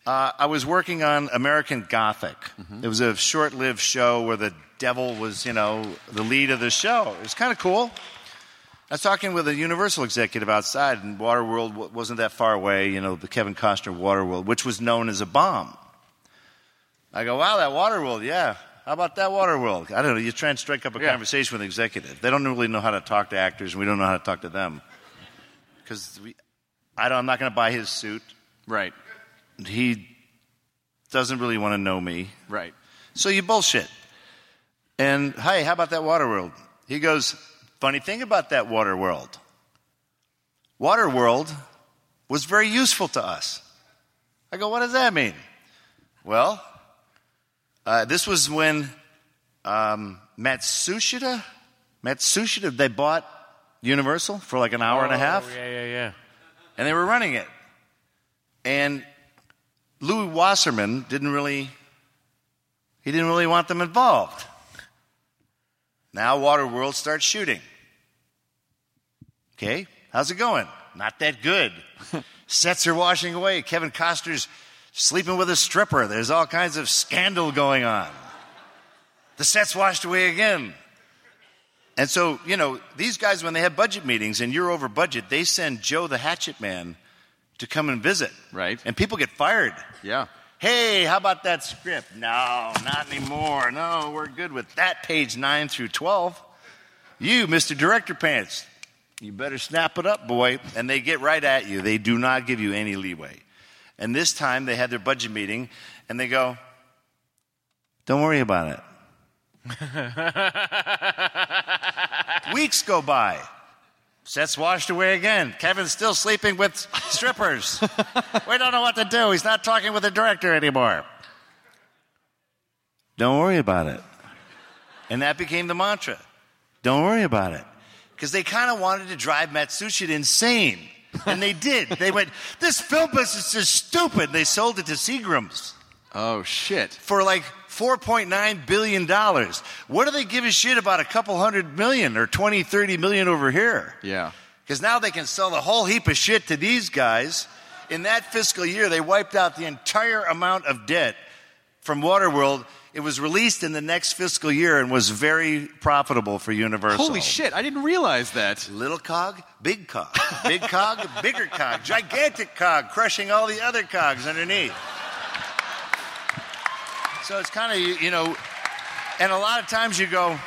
Uh, I was working on American Gothic. It was a short-lived show where the devil was, you know, the lead of the show. It was kind of cool. I was talking with a Universal executive outside, and Waterworld wasn't that far away. You know, the Kevin Costner Waterworld, which was known as a bomb. I go, wow, that Waterworld, yeah. How about that Waterworld? I don't know. You try and strike up a conversation with an executive. They don't really know how to talk to actors, and we don't know how to talk to them. Because I don't, I'm not going to buy his suit. Right. He doesn't really want to know me. Right. So you bullshit. And hey, how about that water world? He goes, funny thing about that water world. Water world was very useful to us. I go, what does that mean? Well, uh, this was when um, Matsushita, Matsushita, they bought Universal for like an hour and a half, Oh, Yeah, yeah, yeah. and they were running it. And Louis Wasserman didn't really, he didn't really want them involved. Now Waterworld starts shooting. Okay, how's it going? Not that good. Sets are washing away. Kevin Costner's sleeping with a stripper. There's all kinds of scandal going on. The set's washed away again. And so, you know, these guys, when they have budget meetings and you're over budget, they send Joe the Hatchet Man to come and visit. Right. And people get fired. Yeah. Hey, how about that script? No, not anymore. No, we're good with that page 9 through 12. You, Mr. Director Pants, You better snap it up, boy. And they get right at you. They do not give you any leeway. And this time they had their budget meeting and they go, Don't worry about it. Weeks go by. Set's washed away again. Kevin's still sleeping with strippers. we don't know what to do. He's not talking with the director anymore. Don't worry about it. And that became the mantra. Don't worry about it. Because they kind of wanted to drive Matsushita insane. And they did. They went, this film business is stupid. They sold it to Seagram's. Oh, shit. For like $4.9 billion. What do they give a shit about a couple hundred million or 20, 30 million over here? Yeah. Because now they can sell the whole heap of shit to these guys. In that fiscal year, they wiped out the entire amount of debt from Waterworld. It was released in the next fiscal year and was very profitable for Universal. Holy shit, I didn't realize that. Little cog, big cog. Big cog, bigger cog. Gigantic cog, crushing all the other cogs underneath. So it's kind of, you know, and a lot of times you go,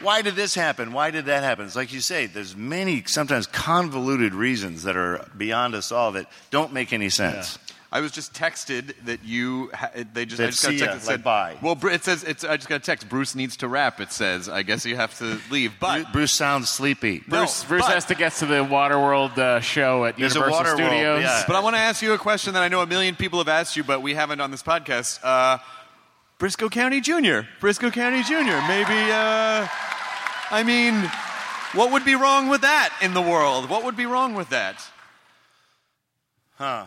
why did this happen? Why did that happen? It's like you say, there's many sometimes convoluted reasons that are beyond us all that don't make any sense. I was just texted that you. Ha- they just. I just got a see text that like said, bye. Well, it says it's. I just got a text. Bruce needs to wrap. It says. I guess you have to leave. But Bruce sounds sleepy. Bruce, No, Bruce but- has to get to the Waterworld uh, show at There's a Universal Waterworld, Studios. yeah. But I want to ask you a question that I know a million people have asked you, but we haven't on this podcast. Uh, Brisco County Jr. Brisco County Jr. Maybe. Uh, I mean, what would be wrong with that in the world? What would be wrong with that? Huh.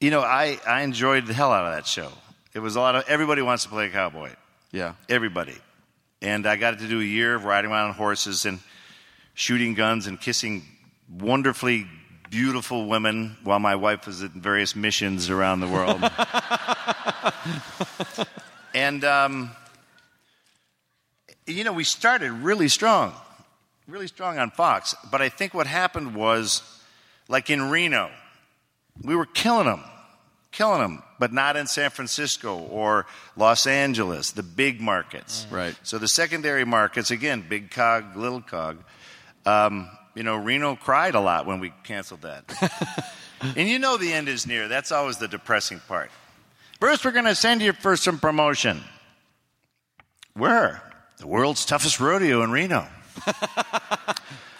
You know, I, I enjoyed the hell out of that show. It was a lot of everybody wants to play a cowboy. Yeah. Everybody. And I got to do a year of riding around on horses and shooting guns and kissing wonderfully beautiful women while my wife was at various missions around the world. and, um, you know, we started really strong, really strong on Fox. But I think what happened was, like in Reno, we were killing them, killing them, but not in San Francisco or Los Angeles, the big markets. Right. So the secondary markets, again, big cog, little cog. Um, you know, Reno cried a lot when we canceled that. and you know the end is near. That's always the depressing part. Bruce, we're going to send you for some promotion. Where? The world's toughest rodeo in Reno.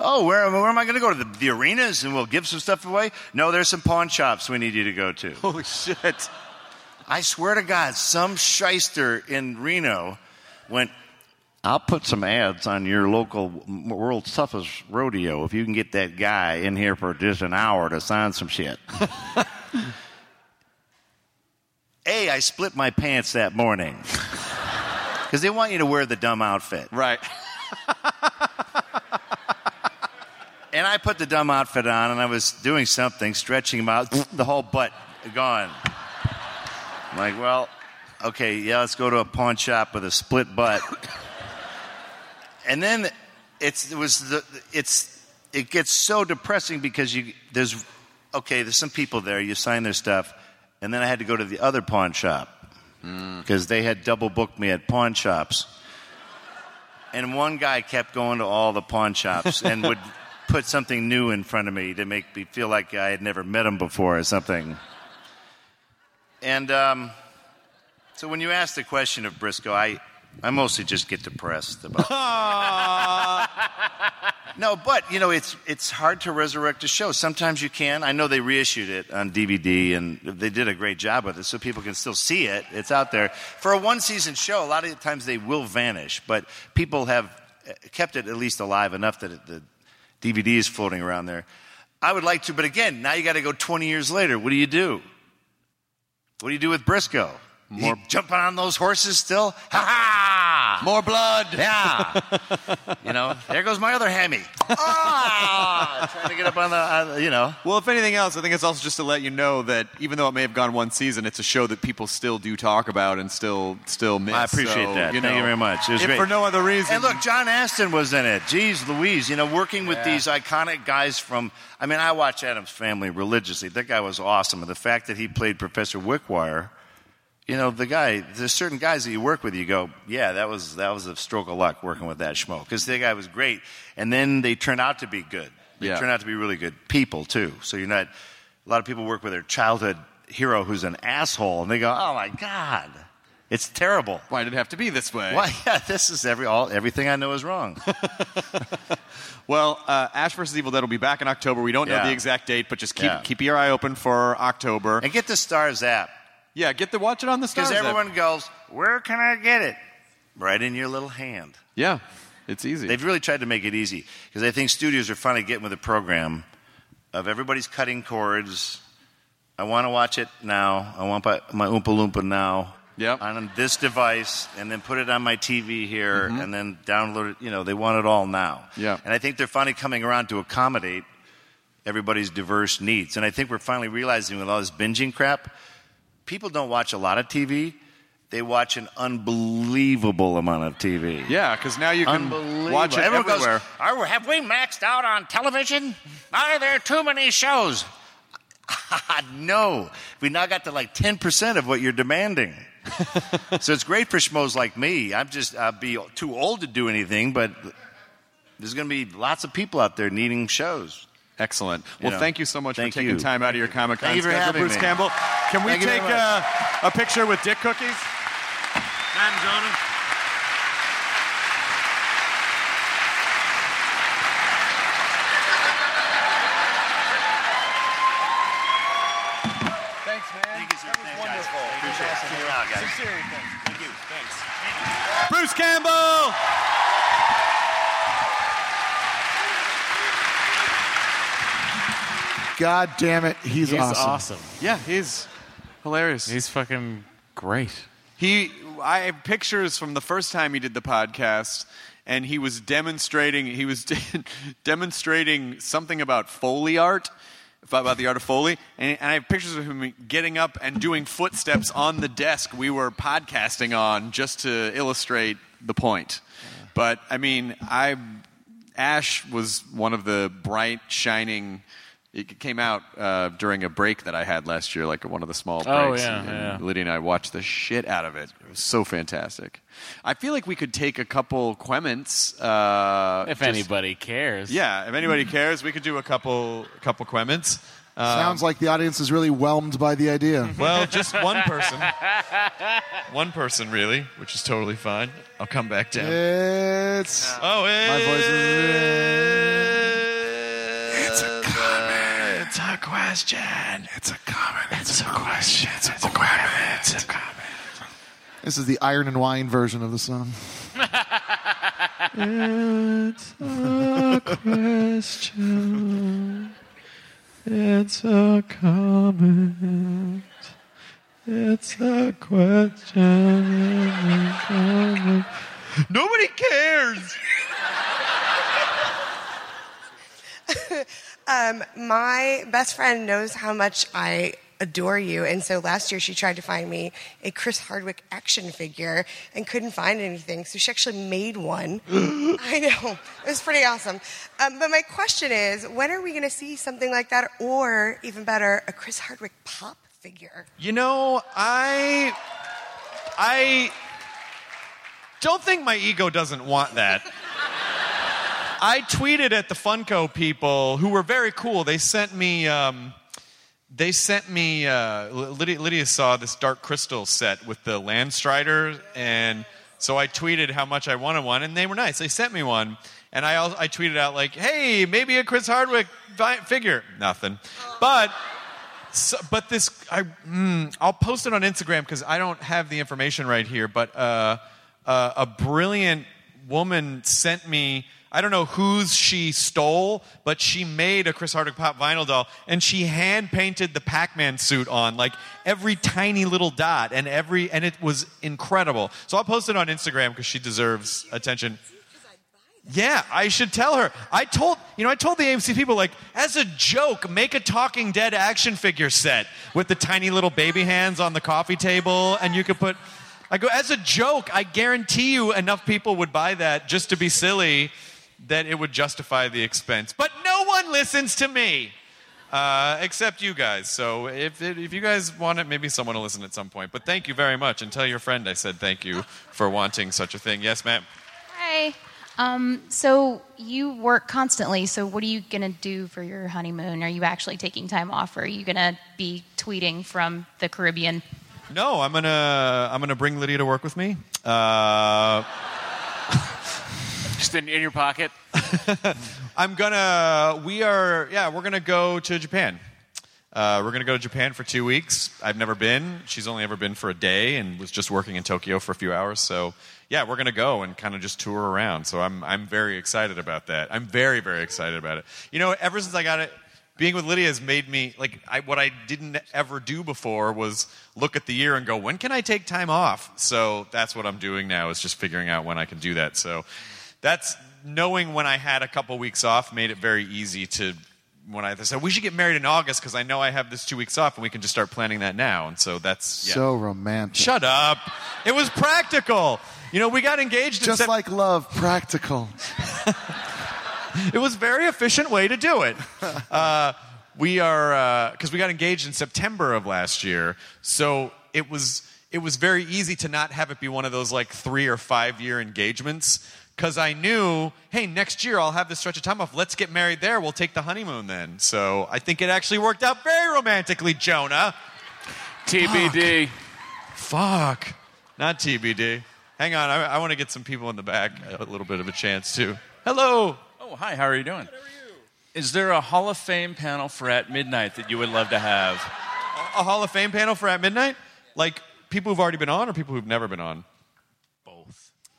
oh, where, where am I going to go? To the, the arenas and we'll give some stuff away? No, there's some pawn shops we need you to go to. Holy shit. I swear to God, some shyster in Reno went, I'll put some ads on your local world's toughest rodeo if you can get that guy in here for just an hour to sign some shit. A, I split my pants that morning. Because they want you to wear the dumb outfit. Right. And I put the dumb outfit on and I was doing something, stretching them out, the whole butt gone. I'm like, well, okay, yeah, let's go to a pawn shop with a split butt. and then it's it was the it's it gets so depressing because you there's okay, there's some people there, you sign their stuff, and then I had to go to the other pawn shop hmm. because they had double booked me at pawn shops. And one guy kept going to all the pawn shops and would put something new in front of me to make me feel like I had never met him before or something. And um, so when you ask the question of Brisco, I, I mostly just get depressed about No, but you know, it's it's hard to resurrect a show. Sometimes you can. I know they reissued it on DVD and they did a great job with it so people can still see it. It's out there. For a one season show, a lot of the times they will vanish, but people have uh, kept it at least alive enough that it, the DVD is floating around there. I would like to, but again, now you got to go 20 years later. What do you do? What do you do with Brisco? More jumping on those horses still? Ha ha! More blood. Yeah. you know, there goes my other hammy. Ah! Trying to get up on the, uh, you know. Well, if anything else, I think it's also just to let you know that even though it may have gone one season, it's a show that people still do talk about and still still miss. I appreciate So, that. You Thank know, you very much. It was if great. for no other reason. And look, John Astin was in it. Jeez Louise, you know, working with Yeah. these iconic guys from, I mean, I watch Addams Family religiously. That guy was awesome. And the fact that he played Professor Wickwire you know, the guy. There's certain guys that you work with. You go, yeah, that was that was a stroke of luck working with that schmo because the guy was great, and then they turn out to be good. They Yeah. turn out to be really good people too. So you're not. A lot of people work with their childhood hero who's an asshole, and they go, oh my god, it's terrible. Why did it have to be this way? Why? Yeah, this is every all everything I know is wrong. Well, uh, Ash vs. Evil Dead will be back in October. We don't know Yeah. the exact date, but just keep Yeah. keep your eye open for October. And get the Starz app. Yeah, get the watch it on the Starz Because app. everyone goes, where can I get it? Right in your little hand. Yeah, it's easy. They've really tried to make it easy because I think studios are finally getting with a program of everybody's cutting cords. I want to watch it now. I want my, my Oompa Loompa now. Yep. On this device, and then put it on my TV here, Mhm. and then download it. You know, they want it all now. Yeah. And I think they're finally coming around to accommodate everybody's diverse needs. And I think we're finally realizing with all this binging crap, people don't watch a lot of TV. They watch an unbelievable amount of TV. Yeah, because now you can watch it Everyone goes, everywhere. Are, have we maxed out on television? Are there too many shows? no. We now got to like 10% of what you're demanding. so it's great for schmoes like me. I'm just, I'll be too old to do anything, but there's going to be lots of people out there needing shows. Excellent. You Well, know. thank you so much for taking you. time out of your Comic Con Thank you for schedule, having Bruce me. Campbell. Can we Thank take much. uh, a picture with Dick Cookies? Thanks, man. Thank you, sir. That was wonderful. Appreciate it. Keep it out, guys. Sincerely, thanks. Thank you. Thanks. Bruce Campbell! God damn it, he's, He's awesome. awesome. Yeah, he's hilarious. He's fucking great. He, I have pictures from the first time he did the podcast, and he was demonstrating. He was demonstrating something about Foley art, about the art of Foley, and, and I have pictures of him getting up and doing footsteps on the desk we were podcasting on, just to illustrate the point. But I mean, I Ash was one of the bright, shining. It came out uh, during a break that I had last year, like one of the small breaks. Oh, yeah, and, yeah. Lydia and I watched the shit out of it. It was so fantastic. I feel like we could take a couple Quemments. Uh, If just- anybody cares. Yeah, if anybody cares, we could do a couple couple Quemments. Um, Sounds like the audience is really whelmed by the idea. well, just one person. One person, really, which is totally fine. I'll come back down. It's Oh, my voice It's question. It's a comment. It's a question. It's a comment. It's a comment. This is the Iron and Wine version of the song. It's a question. It's a comment. It's a question. It's a comment. Nobody cares. um, my best friend knows how much I adore you, and so last year she tried to find me a Chris Hardwick action figure and couldn't find anything, so she actually made one. I know it was pretty awesome. Um, but my question is, when are we going to see something like that, or even better, a Chris Hardwick pop figure? You know, I I don't think my ego doesn't want that. I tweeted at the Funko people who were very cool. They sent me um, they sent me uh, Lydia, Lydia saw this Dark Crystal set with the Landstrider and so I tweeted how much I wanted one and they were nice. They sent me one and I al- I tweeted out like, "Hey, maybe a Chris Hardwick figure." Nothing. But so, but this, I, mm, I'll post it on Instagram because I don't have the information right here. But uh, uh, a brilliant woman sent me. I don't know whose she stole, but she made a Chris Hardwick pop vinyl doll, and she hand painted the Pac-Man suit on, like every tiny little dot, and every, and it was incredible. So I'll post it on Instagram because she deserves attention. Yeah, I should tell her. I told, you know, I told the AMC people, like, as a joke, make a Talking Dead action figure set with the tiny little baby hands on the coffee table, and you could put. I go, as a joke, I guarantee you enough people would buy that just to be silly that it would justify the expense. But no one listens to me. uh, except you guys. So if if you guys want it, maybe someone will listen at some point. But thank you very much, and tell your friend I said thank you for wanting such a thing. Yes, ma'am. Hi. Um, so you work constantly. So what are you gonna do for your honeymoon? Are you actually taking time off, or are you gonna be tweeting from the Caribbean? No, I'm gonna I'm gonna bring Lydia to work with me. Uh, Just in, in your pocket. I'm gonna. We are. Yeah, we're gonna go to Japan. Uh, we're gonna go to Japan for two weeks. I've never been. She's only ever been for a day and was just working in Tokyo for a few hours. So yeah, we're gonna go and kind of just tour around. So I'm I'm very excited about that. I'm very very excited about it. You know, ever since I got it. Being with Lydia has made me like I, what I didn't ever do before was look at the year and go, when can I take time off? So that's what I'm doing now is just figuring out when I can do that. So that's knowing when I had a couple weeks off made it very easy to when I said we should get married in August because I know I have this two weeks off and we can just start planning that now. And so that's yeah. So romantic. Shut up! It was practical. You know, we got engaged. in Just Sep- like love, practical. it was very efficient way to do it. Uh, we are because we got engaged in September of last year, so it was it was very easy to not have it be one of those like three or five year engagements. Because I knew, hey, next year I'll have this stretch of time off. Let's get married there. We'll take the honeymoon then. So I think it actually worked out very romantically, Jonah. TBD. Fuck. Not TBD. Hang on, I, I want to get some people in the back a little bit of a chance too. Hello. Oh, hi. How are you doing? Good, are you? Is there a Hall of Fame panel for at midnight that you would love to have? A Hall of Fame panel for at midnight? Like people who've already been on or people who've never been on?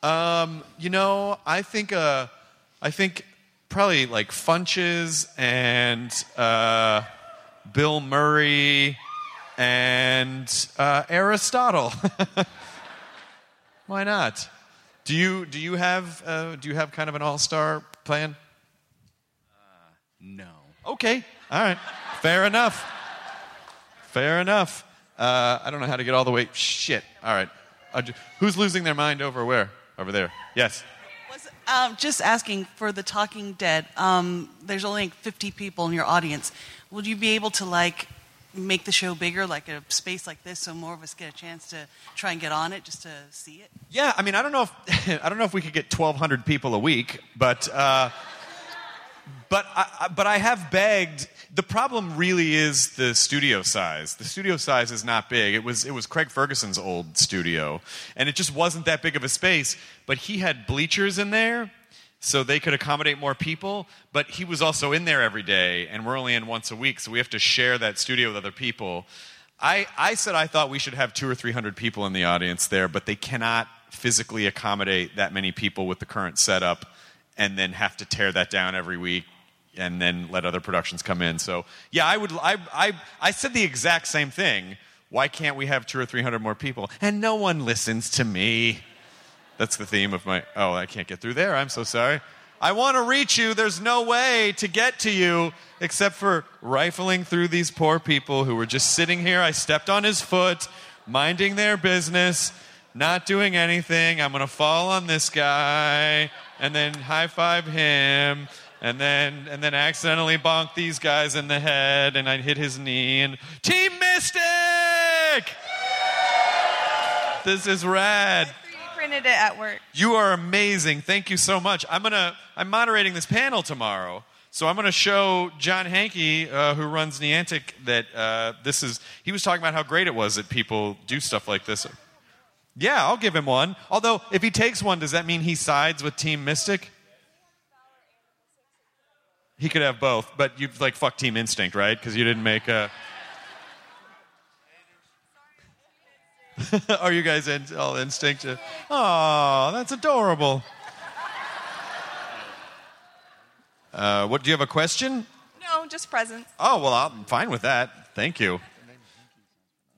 Um, you know, I think uh, I think probably like Funches and uh, Bill Murray and uh, Aristotle. Why not? Do you do you have uh, do you have kind of an all star plan? No. Okay. All right. Fair enough. Fair enough. Uh, I don't know how to get all the way. Shit. All right. Uh, who's losing their mind over where? Over there. Yes. Um, just asking for the Talking Dead. Um, there's only like 50 people in your audience. Would you be able to like make the show bigger, like a space like this, so more of us get a chance to try and get on it, just to see it? Yeah. I mean, I don't know if I don't know if we could get 1,200 people a week, but uh, but I, but I have begged. The problem really is the studio size. The studio size is not big. It was it was Craig Ferguson's old studio, and it just wasn't that big of a space. But he had bleachers in there, so they could accommodate more people. But he was also in there every day, and we're only in once a week, so we have to share that studio with other people. I, I said I thought we should have two or three hundred people in the audience there, but they cannot physically accommodate that many people with the current setup and then have to tear that down every week and then let other productions come in. So yeah, I would I I, I said the exact same thing. Why can't we have two or three hundred more people? And no one listens to me. That's the theme of my oh, I can't get through there. I'm so sorry. I want to reach you. There's no way to get to you except for rifling through these poor people who were just sitting here. I stepped on his foot, minding their business, not doing anything. I'm going to fall on this guy and then high five him and then and then accidentally bonked these guys in the head and I hit his knee and Team Mystic! This is rad. printed it at work. You are amazing. Thank you so much. I'm gonna I'm moderating this panel tomorrow. So I'm going to show John Hanke, uh, who runs Niantic, that uh, this is. He was talking about how great it was that people do stuff like this. Yeah, I'll give him one. Although, if he takes one, does that mean he sides with Team Mystic? He could have both, but you've like fuck Team Instinct, right? Because you didn't make a. Are you guys in, all instinct? Oh, that's adorable. Uh, what do you have a question? No, just presents. Oh well, I'm fine with that. Thank you.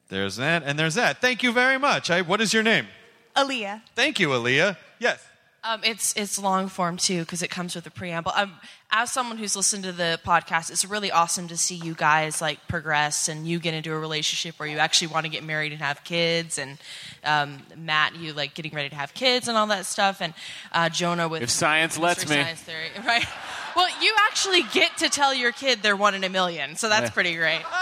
There's that, and there's that. Thank you very much. I, what is your name? Aaliyah. Thank you, Aaliyah. Yes. Um, it's it's long form too because it comes with a preamble. Um, as someone who's listened to the podcast, it's really awesome to see you guys like progress and you get into a relationship where you actually want to get married and have kids, and um, Matt, you like getting ready to have kids and all that stuff, and uh, Jonah with If science lets me. Science Theory, right? Well, you actually get to tell your kid they're one in a million, so that's Yeah. pretty great.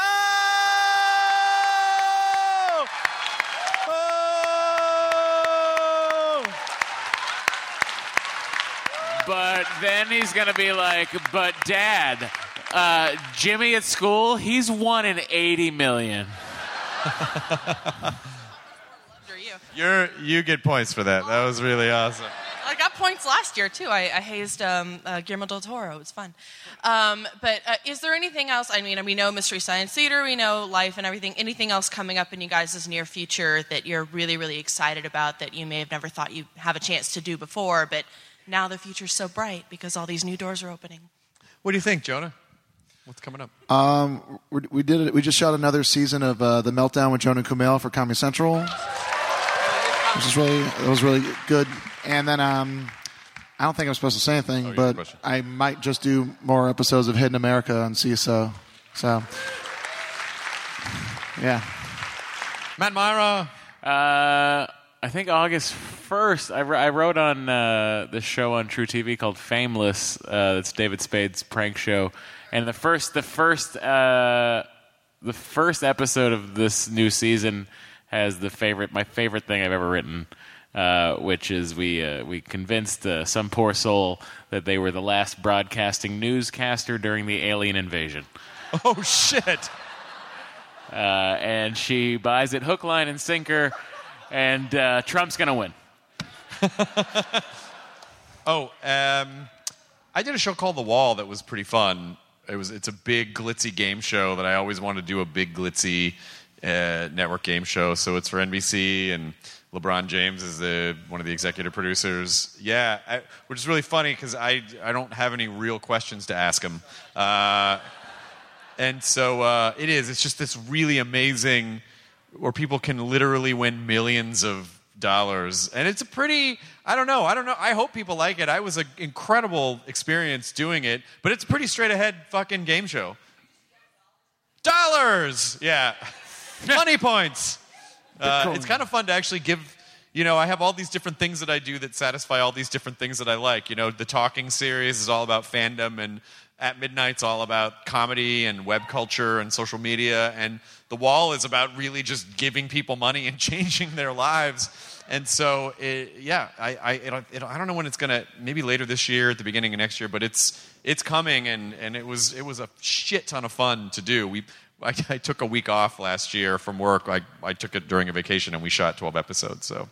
But then he's going to be like, but dad, uh, Jimmy at school, he's one in 80 million. You're, you get points for that. That was really awesome. I got points last year too. I, I hazed um, uh, Guillermo del Toro. It was fun. Um, but uh, is there anything else? I mean, we know Mystery Science Theater, we know life and everything. Anything else coming up in you guys' near future that you're really, really excited about that you may have never thought you'd have a chance to do before, but now the future's so bright because all these new doors are opening? What do you think, Jonah? What's coming up? Um, we, we did it. We just shot another season of uh, the Meltdown with Jonah Kumail for Comedy Central, which is really it was really good. And then um, I don't think I'm supposed to say anything, but I might just do more episodes of Hidden America on Seeso. So, yeah. Matt Mira. Uh, I think August 1st, I, I wrote on uh, this show on truTV called Fameless. Uh, it's David Spade's prank show. And the first, the first, uh, the first episode of this new season has the favorite, my favorite thing I've ever written, uh, which is we uh, we convinced uh, some poor soul that they were the last broadcasting newscaster during the alien invasion. Oh shit! Uh, and she buys it hook, line, and sinker, and uh, Trump's gonna win. Oh, um, I did a show called The Wall that was pretty fun. It was it's a big glitzy game show that I always wanted to do a big glitzy uh, network game show. So it's for NBC and LeBron James is the one of the executive producers. Yeah, I, which is really funny because I I don't have any real questions to ask him. Uh, and so uh, it is. It's just this really amazing where people can literally win millions of dollars, and it's a pretty. I don't know. I don't know. I hope people like it. I was an incredible experience doing it, but it's a pretty straight ahead fucking game show. Dollars, yeah, money points. Uh, it's kind of fun to actually give. You know, I have all these different things that I do that satisfy all these different things that I like. You know, the talking series is all about fandom, and at midnight's all about comedy and web culture and social media, and the wall is about really just giving people money and changing their lives. And so, it, yeah, I, I, it, it, I don't know when it's gonna. Maybe later this year, at the beginning of next year, but it's it's coming, and, and it was it was a shit ton of fun to do. We I, I took a week off last year from work. I, I took it during a vacation, and we shot 12 episodes. So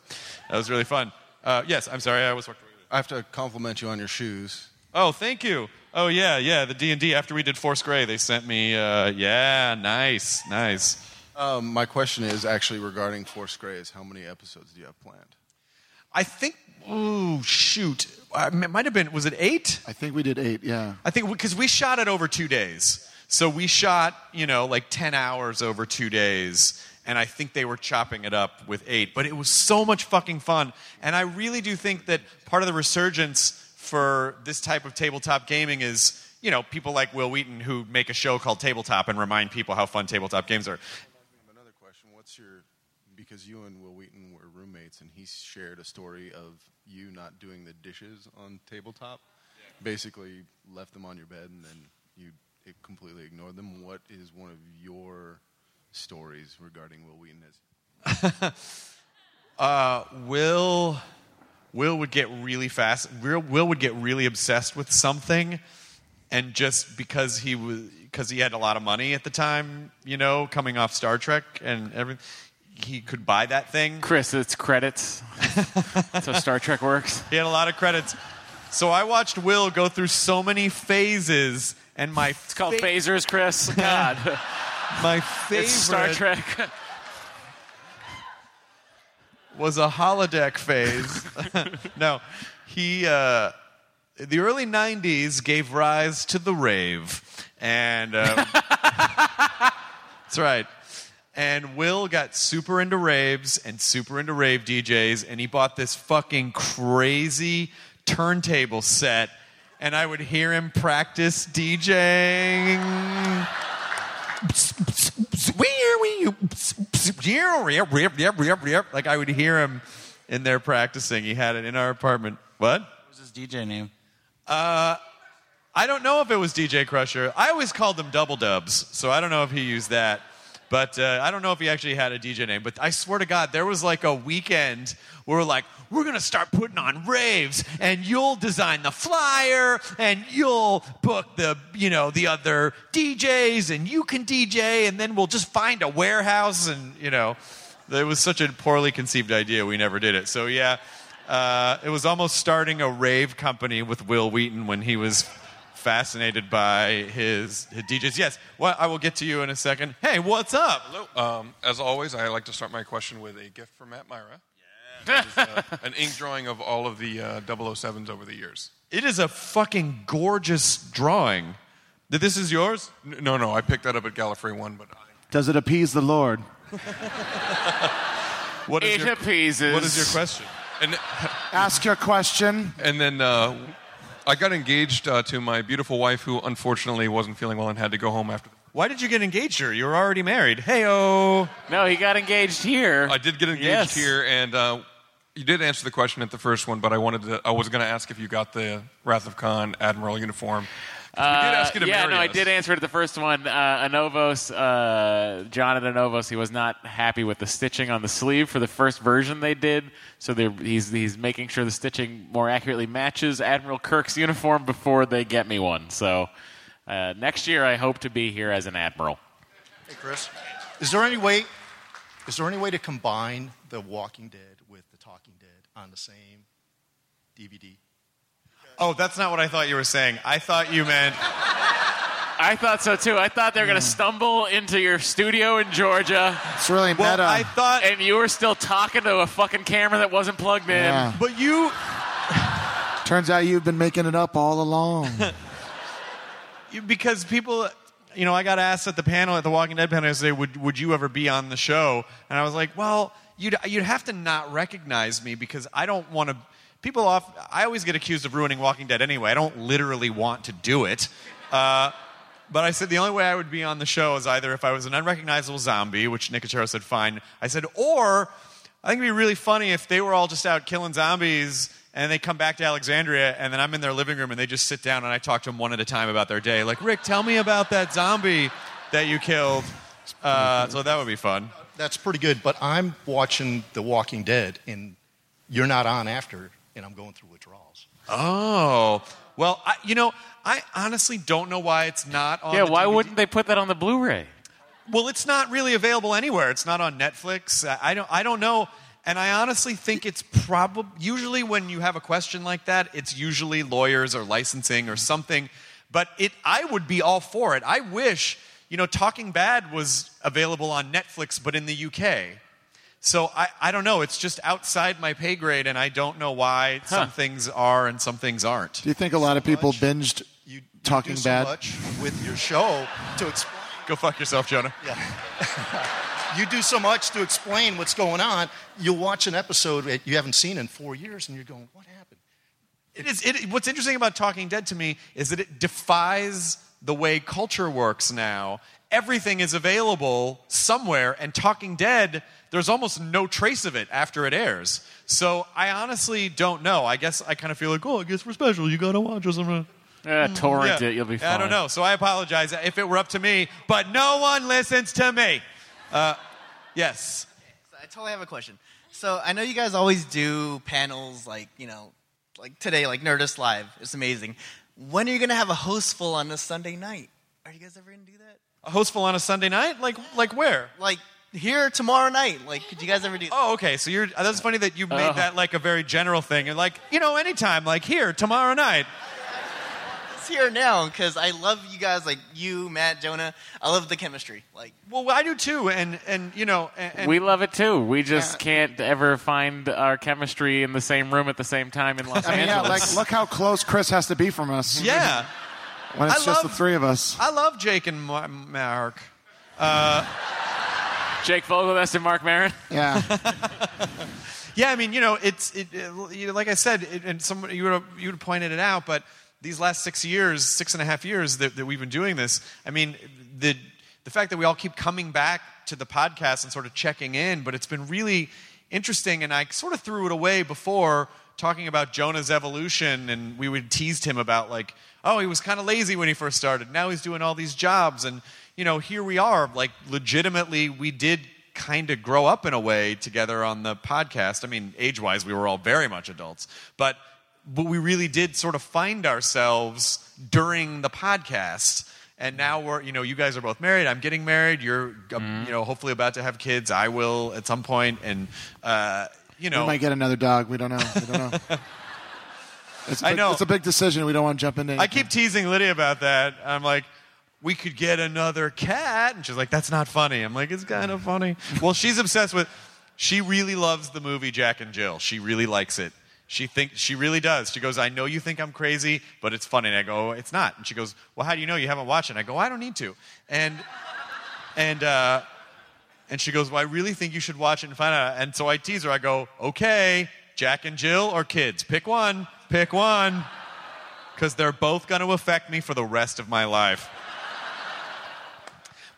that was really fun. Uh, yes, I'm sorry. I was. I have to compliment you on your shoes. Oh, thank you. Oh yeah, yeah. The D and D after we did Force Grey, they sent me. Uh, yeah, nice, nice. Um, my question is actually regarding Force Greys. How many episodes do you have planned? I think. Ooh, shoot. Uh, it might have been. Was it eight? I think we did eight. Yeah. I think because we shot it over two days. So we shot, you know, like 10 hours over two days. And I think they were chopping it up with eight. But it was so much fucking fun. And I really do think that part of the resurgence for this type of tabletop gaming is, you know, people like Wil Wheaton who make a show called Tabletop and remind people how fun tabletop games are. Another question: What's your because you and Wil Wheaton were roommates, and he shared a story of you not doing the dishes on tabletop. Basically, left them on your bed, and then you completely ignored them. What is one of your stories regarding Wil Wheaton? As Uh, Wil Wil would get really fast. Wil, would get really obsessed with something, and just because he was because he had a lot of money at the time, you know, coming off Star Trek and everything, he could buy that thing. Chris, it's credits. That's how Star Trek works. He had a lot of credits. So I watched Wil go through so many phases, and my It's called phasers, Chris. God. my favorite It's Star Trek. Was a holodeck phase. no, he uh, the early '90s gave rise to the rave, and um, that's right. And Wil got super into raves and super into rave DJs, and he bought this fucking crazy turntable set. And I would hear him practice DJing. Like I would hear him in there practicing. He had it in our apartment. What? What was his DJ name? Uh, I don't know if it was DJ Crusher. I always called them Double Dubs, so I don't know if he used that. But uh, I don't know if he actually had a DJ name. But I swear to God, there was like a weekend where we're like, we're gonna start putting on raves, and you'll design the flyer, and you'll book the, you know, the other DJs, and you can DJ, and then we'll just find a warehouse, and you know, it was such a poorly conceived idea. We never did it. So yeah, uh, it was almost starting a rave company with Wil Wheaton when he was fascinated by his, his DJs. Yes, well, I will get to you in a second. Hey, what's up? Hello. Um, as always, I like to start my question with a gift from Matt Mira. Yeah. uh, an ink drawing of all of the uh, 007s over the years. It is a fucking gorgeous drawing. Th- This is yours? N- No, no, I picked that up at Gallifrey One, but Does it appease the Lord? What is It your- appeases. What is your question? And Ask your question. and then uh, I got engaged uh, to my beautiful wife, who unfortunately wasn't feeling well and had to go home after. Why did you get engaged here? You were already married. Hey, oh. No, he got engaged here. I did get engaged Yes. here, and uh, you did answer the question at the first one, but I wanted to. I was going to ask if you got the Wrath of Khan Admiral uniform. 'Cause we did ask you to Uh, yeah, marry no, I did answer to the first one. Uh, Anovos, uh, John at Anovos, he was not happy with the stitching on the sleeve for the first version they did. So he's he's making sure the stitching more accurately matches Admiral Kirk's uniform before they get me one. So uh, next year, I hope to be here as an admiral. Hey, Chris, is there any way? Is there any way to combine The Walking Dead with The Talking Dead on the same DVD? Oh, that's not what I thought you were saying. I thought you meant. I thought so too. I thought they were going to hmm. stumble into your studio in Georgia. It's really Well, meta. I thought. And you were still talking to a fucking camera that wasn't plugged in. Yeah. But you. Turns out you've been making it up all along. You- because people you know i got asked at the panel at the walking dead panel yesterday would, would you ever be on the show and i was like well you'd, you'd have to not recognize me because i don't want to people off i always get accused of ruining walking dead anyway i don't literally want to do it uh, but I said the only way I would be on the show is either if I was an unrecognizable zombie, which Nicotero said fine. I said, or I think it'd be really funny if they were all just out killing zombies and they come back to Alexandria and then I'm in their living room and they just sit down and I talk to them one at a time about their day. Like, Rick, tell me about that zombie that you killed. Uh, so that would be fun. That's pretty good, but I'm watching The Walking Dead, and you're not on after, and I'm going through withdrawals. Oh, well, I, you know, I honestly don't know why it's not on Yeah, the why DVD. wouldn't they put that on the Blu-ray? Well, it's not really available anywhere. It's not on Netflix. I- I don't. I don't know. And I honestly think it's probably usually when you have a question like that, it's usually lawyers or licensing or something. But it, I would be all for it. I wish, you know, Talking Bad was available on Netflix, but in the UK. So I, I don't know. It's just outside my pay grade, and I don't know why some things are and some things aren't. Do you think a lot of people binged you Talking do so Bad? much with your show to explain. Go fuck yourself, Jonah. Yeah. you do so much to explain what's going on. You'll watch an episode that you haven't seen in four years, and you're going, "What happened?" It is. It, what's interesting about Talking Dead to me is that it defies the way culture works now. Everything is available somewhere, and Talking Dead, there's almost no trace of it after it airs. So I honestly don't know. I guess I kind of feel like, oh, I guess we're special. You gotta watch us. I'm Uh, torrent Yeah. it, you'll be fine. I don't know. So I apologize if it were up to me, but no one listens to me. Uh, yes. I totally have a question. So I know you guys always do panels like, you know, like today, like Nerdist Live. It's amazing. When are you going to have a host full on this Sunday night? Are you guys ever going to do that? A hostful on a Sunday night? Like, like where? Like here tomorrow night. Like, could you guys ever do that? Oh, okay. So you're. That's funny that you made Oh. that like a very general thing. You're like, you know, anytime, like here, tomorrow night. It's here now because I love you guys, like you, Matt, Jonah. I love the chemistry. Like, Well, I do too, and and you know, and, and we love it too. We just can't ever find our chemistry in the same room at the same time in Los I mean, yeah, Angeles. like look how close Chris has to be from us. Yeah. When it's I just the love- three of us. I love Jake and Ma- Mark. Uh, Jake Fogelnest and Marc Maron. Yeah. yeah, I mean, you know, it's it, it- you know, like I said, it, and some you would have, you would pointed it out, but these last six years, six and a half years that, that we've been doing this, I mean, the the fact that we all keep coming back to the podcast and sort of checking in, but it's been really interesting, and I sort of threw it away before talking about Jonah's evolution, and we would tease him about like, oh, he was kind of lazy when he first started. Now he's doing all these jobs, and you know, here we are. Like, legitimately, we did kind of grow up in a way together on the podcast. I mean, age-wise, we were all very much adults, but but we really did sort of find ourselves during the podcast. And now we're, you know, you guys are both married. I'm getting married. You're, um, you know, hopefully about to have kids. I will at some point, and uh, you know, we might get another dog. We don't know. We don't know. It's a I big, know. It's a big decision. We don't want to jump into. I keep teasing Lydia about that. I'm like, we could get another cat. And she's like, that's not funny. I'm like, it's kind of funny. well, she's obsessed with, she really loves the movie Jack and Jill. She really likes it. She thinks she really does. She goes, I know you think I'm crazy, but it's funny. And I go, it's not. And she goes, Well, how do you know you haven't watched it? And I go, I don't need to. And and uh, and she goes, Well, I really think you should watch it and find out. And so I tease her. I go, Okay, Jack and Jill or kids? Pick one. Pick one. Because they're both going to affect me for the rest of my life.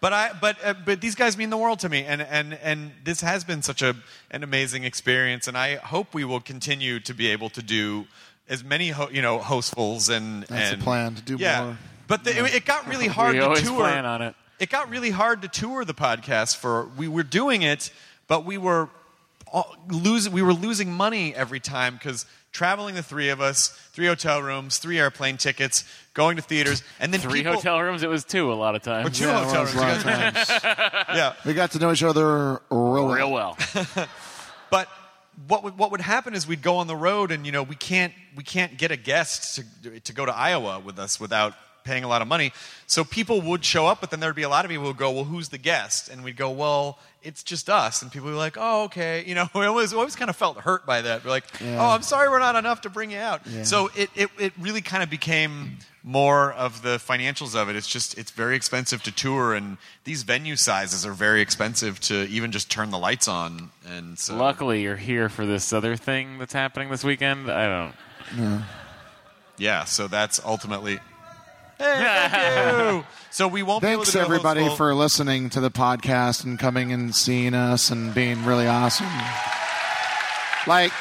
But I, but, uh, but these guys mean the world to me, and, and, and this has been such a, an amazing experience, and I hope we will continue to be able to do as many, ho- you know, hostfuls and That's the and, plan, to do yeah. more. But the, it, it got really hard We to always tour. plan on it. It got really hard to tour the podcast for. We were doing it, but we were all- losing. We were losing money every time because traveling the three of us, three hotel rooms, three airplane tickets, going to theaters, and then Three people, hotel rooms. It was two a lot of times. Or two Yeah, hotel was a lot of times. yeah. We got to know each other real, Real well. but what would, what would happen is we'd go on the road, and you know we can't we can't get a guest to to go to Iowa with us without paying a lot of money. So people would show up, but then there'd be a lot of people who would go, "Well, who's the guest?" And we'd go, "Well, it's just us." And people would be like, "Oh, okay." You know, we always always kind of felt hurt by that. We're like, Yeah. "Oh, I'm sorry, we're not enough to bring you out." Yeah. So it, it it really kind of became more of the financials of it. It's just it's very expensive to tour, and these venue sizes are very expensive to even just turn the lights on. And so Luckily, you're here for this other thing that's happening this weekend. I don't. Yeah. Yeah, so that's ultimately. Hey, thank you. So we won't. be able Thanks to everybody hostful- for listening to the podcast and coming and seeing us and being really awesome. Like,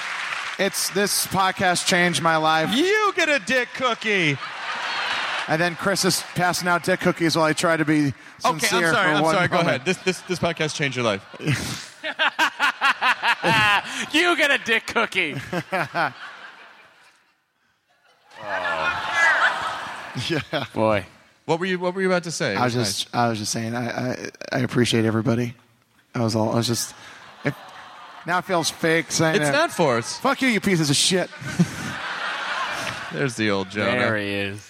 it's this podcast changed my life. You get a dick cookie. And then Chris is passing out dick cookies while I try to be Okay, sincere. I'm sorry. for I'm one sorry. Go moment. ahead. This this this podcast changed your life. you get a dick cookie. yeah. Boy. What were you What were you about to say? I was was just, I was just saying, I, I, I appreciate everybody. I was all, I was just. It, now it feels fake saying It's it. not forced. Fuck you, you pieces of shit. There's the old Jonah. There he is.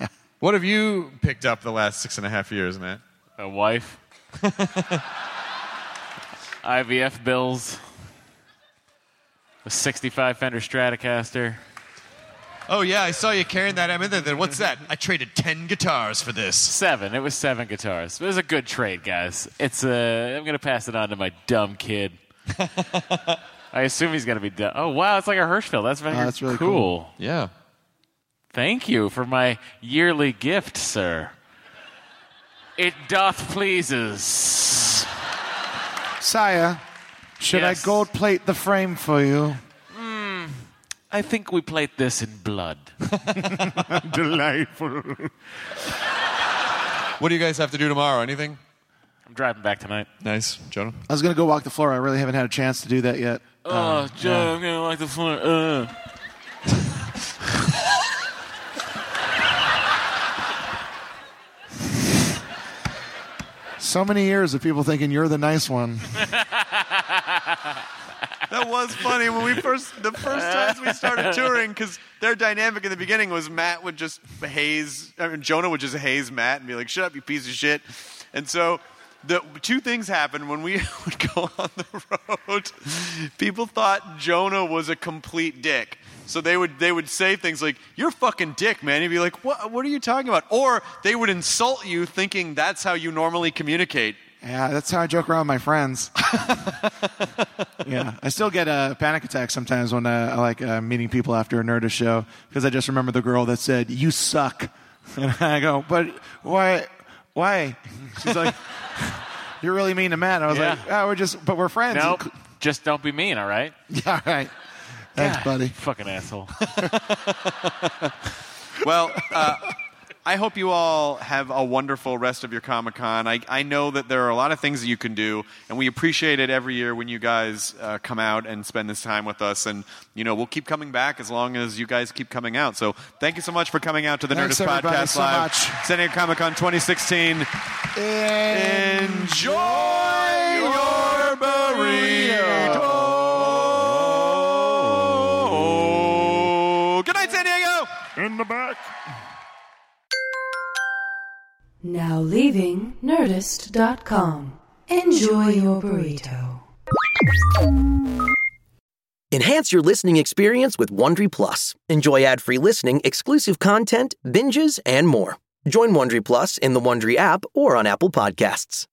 What have you picked up the last six and a half years, Matt? A wife. IVF bills. A 65 Fender Stratocaster. Oh yeah, I saw you carrying that. I'm in there. What's that? I traded ten guitars for this. Seven. It was seven guitars. It was a good trade, guys. It's uh, I'm gonna pass it on to my dumb kid. I assume he's gonna be dumb. Oh wow, it's like a Hirschfeld. That's very Oh, that's really cool. cool. Yeah. Thank you for my yearly gift, sir. It doth pleases. Saya, should Yes. I gold plate the frame for you? I think we played this in blood. Delightful. What do you guys have to do tomorrow? Anything? I'm driving back tonight. Nice, Jonah. I was going to go walk the floor. I really haven't had a chance to do that yet. Oh, Um, Joe, yeah. I'm gonna like the floor. Uh. So many years of people thinking you're the nice one. That was funny when we first the first times we started touring because their dynamic in the beginning was Matt would just haze, I mean, Jonah would just haze Matt and be like, "Shut up, you piece of shit," and so. The two things happened when we would go on the road. People thought Jonah was a complete dick, so they would they would say things like, "You're fucking dick, man." He'd be like, "What? What are you talking about?" Or they would insult you, thinking that's how you normally communicate. Yeah, that's how I joke around with my friends. yeah, I still get a panic attack sometimes when uh, I like uh, meeting people after a Nerdist show because I just remember the girl that said "you suck," and I go, "But why? Why?" She's like, "You're really mean to Matt." I was Yeah. like, "Oh, we're just, but we're friends." Nope. Just don't be mean, all right? Yeah, all right. Thanks, buddy. Fucking asshole. well, uh, I hope you all have a wonderful rest of your Comic Con. I, I know that there are a lot of things that you can do, and we appreciate it every year when you guys uh, come out and spend this time with us. And, you know, we'll keep coming back as long as you guys keep coming out. So thank you so much for coming out to the Thanks, Nerdist everybody, Podcast so Live. much. San Diego Comic Con 2016. Enjoy your burrito. Good night, San Diego. In the back. Now leaving Nerdist.com. Enjoy your burrito. Enhance your listening experience with Wondery Plus. Enjoy ad-free listening, exclusive content, binges, and more. Join Wondery Plus in the Wondery app or on Apple Podcasts.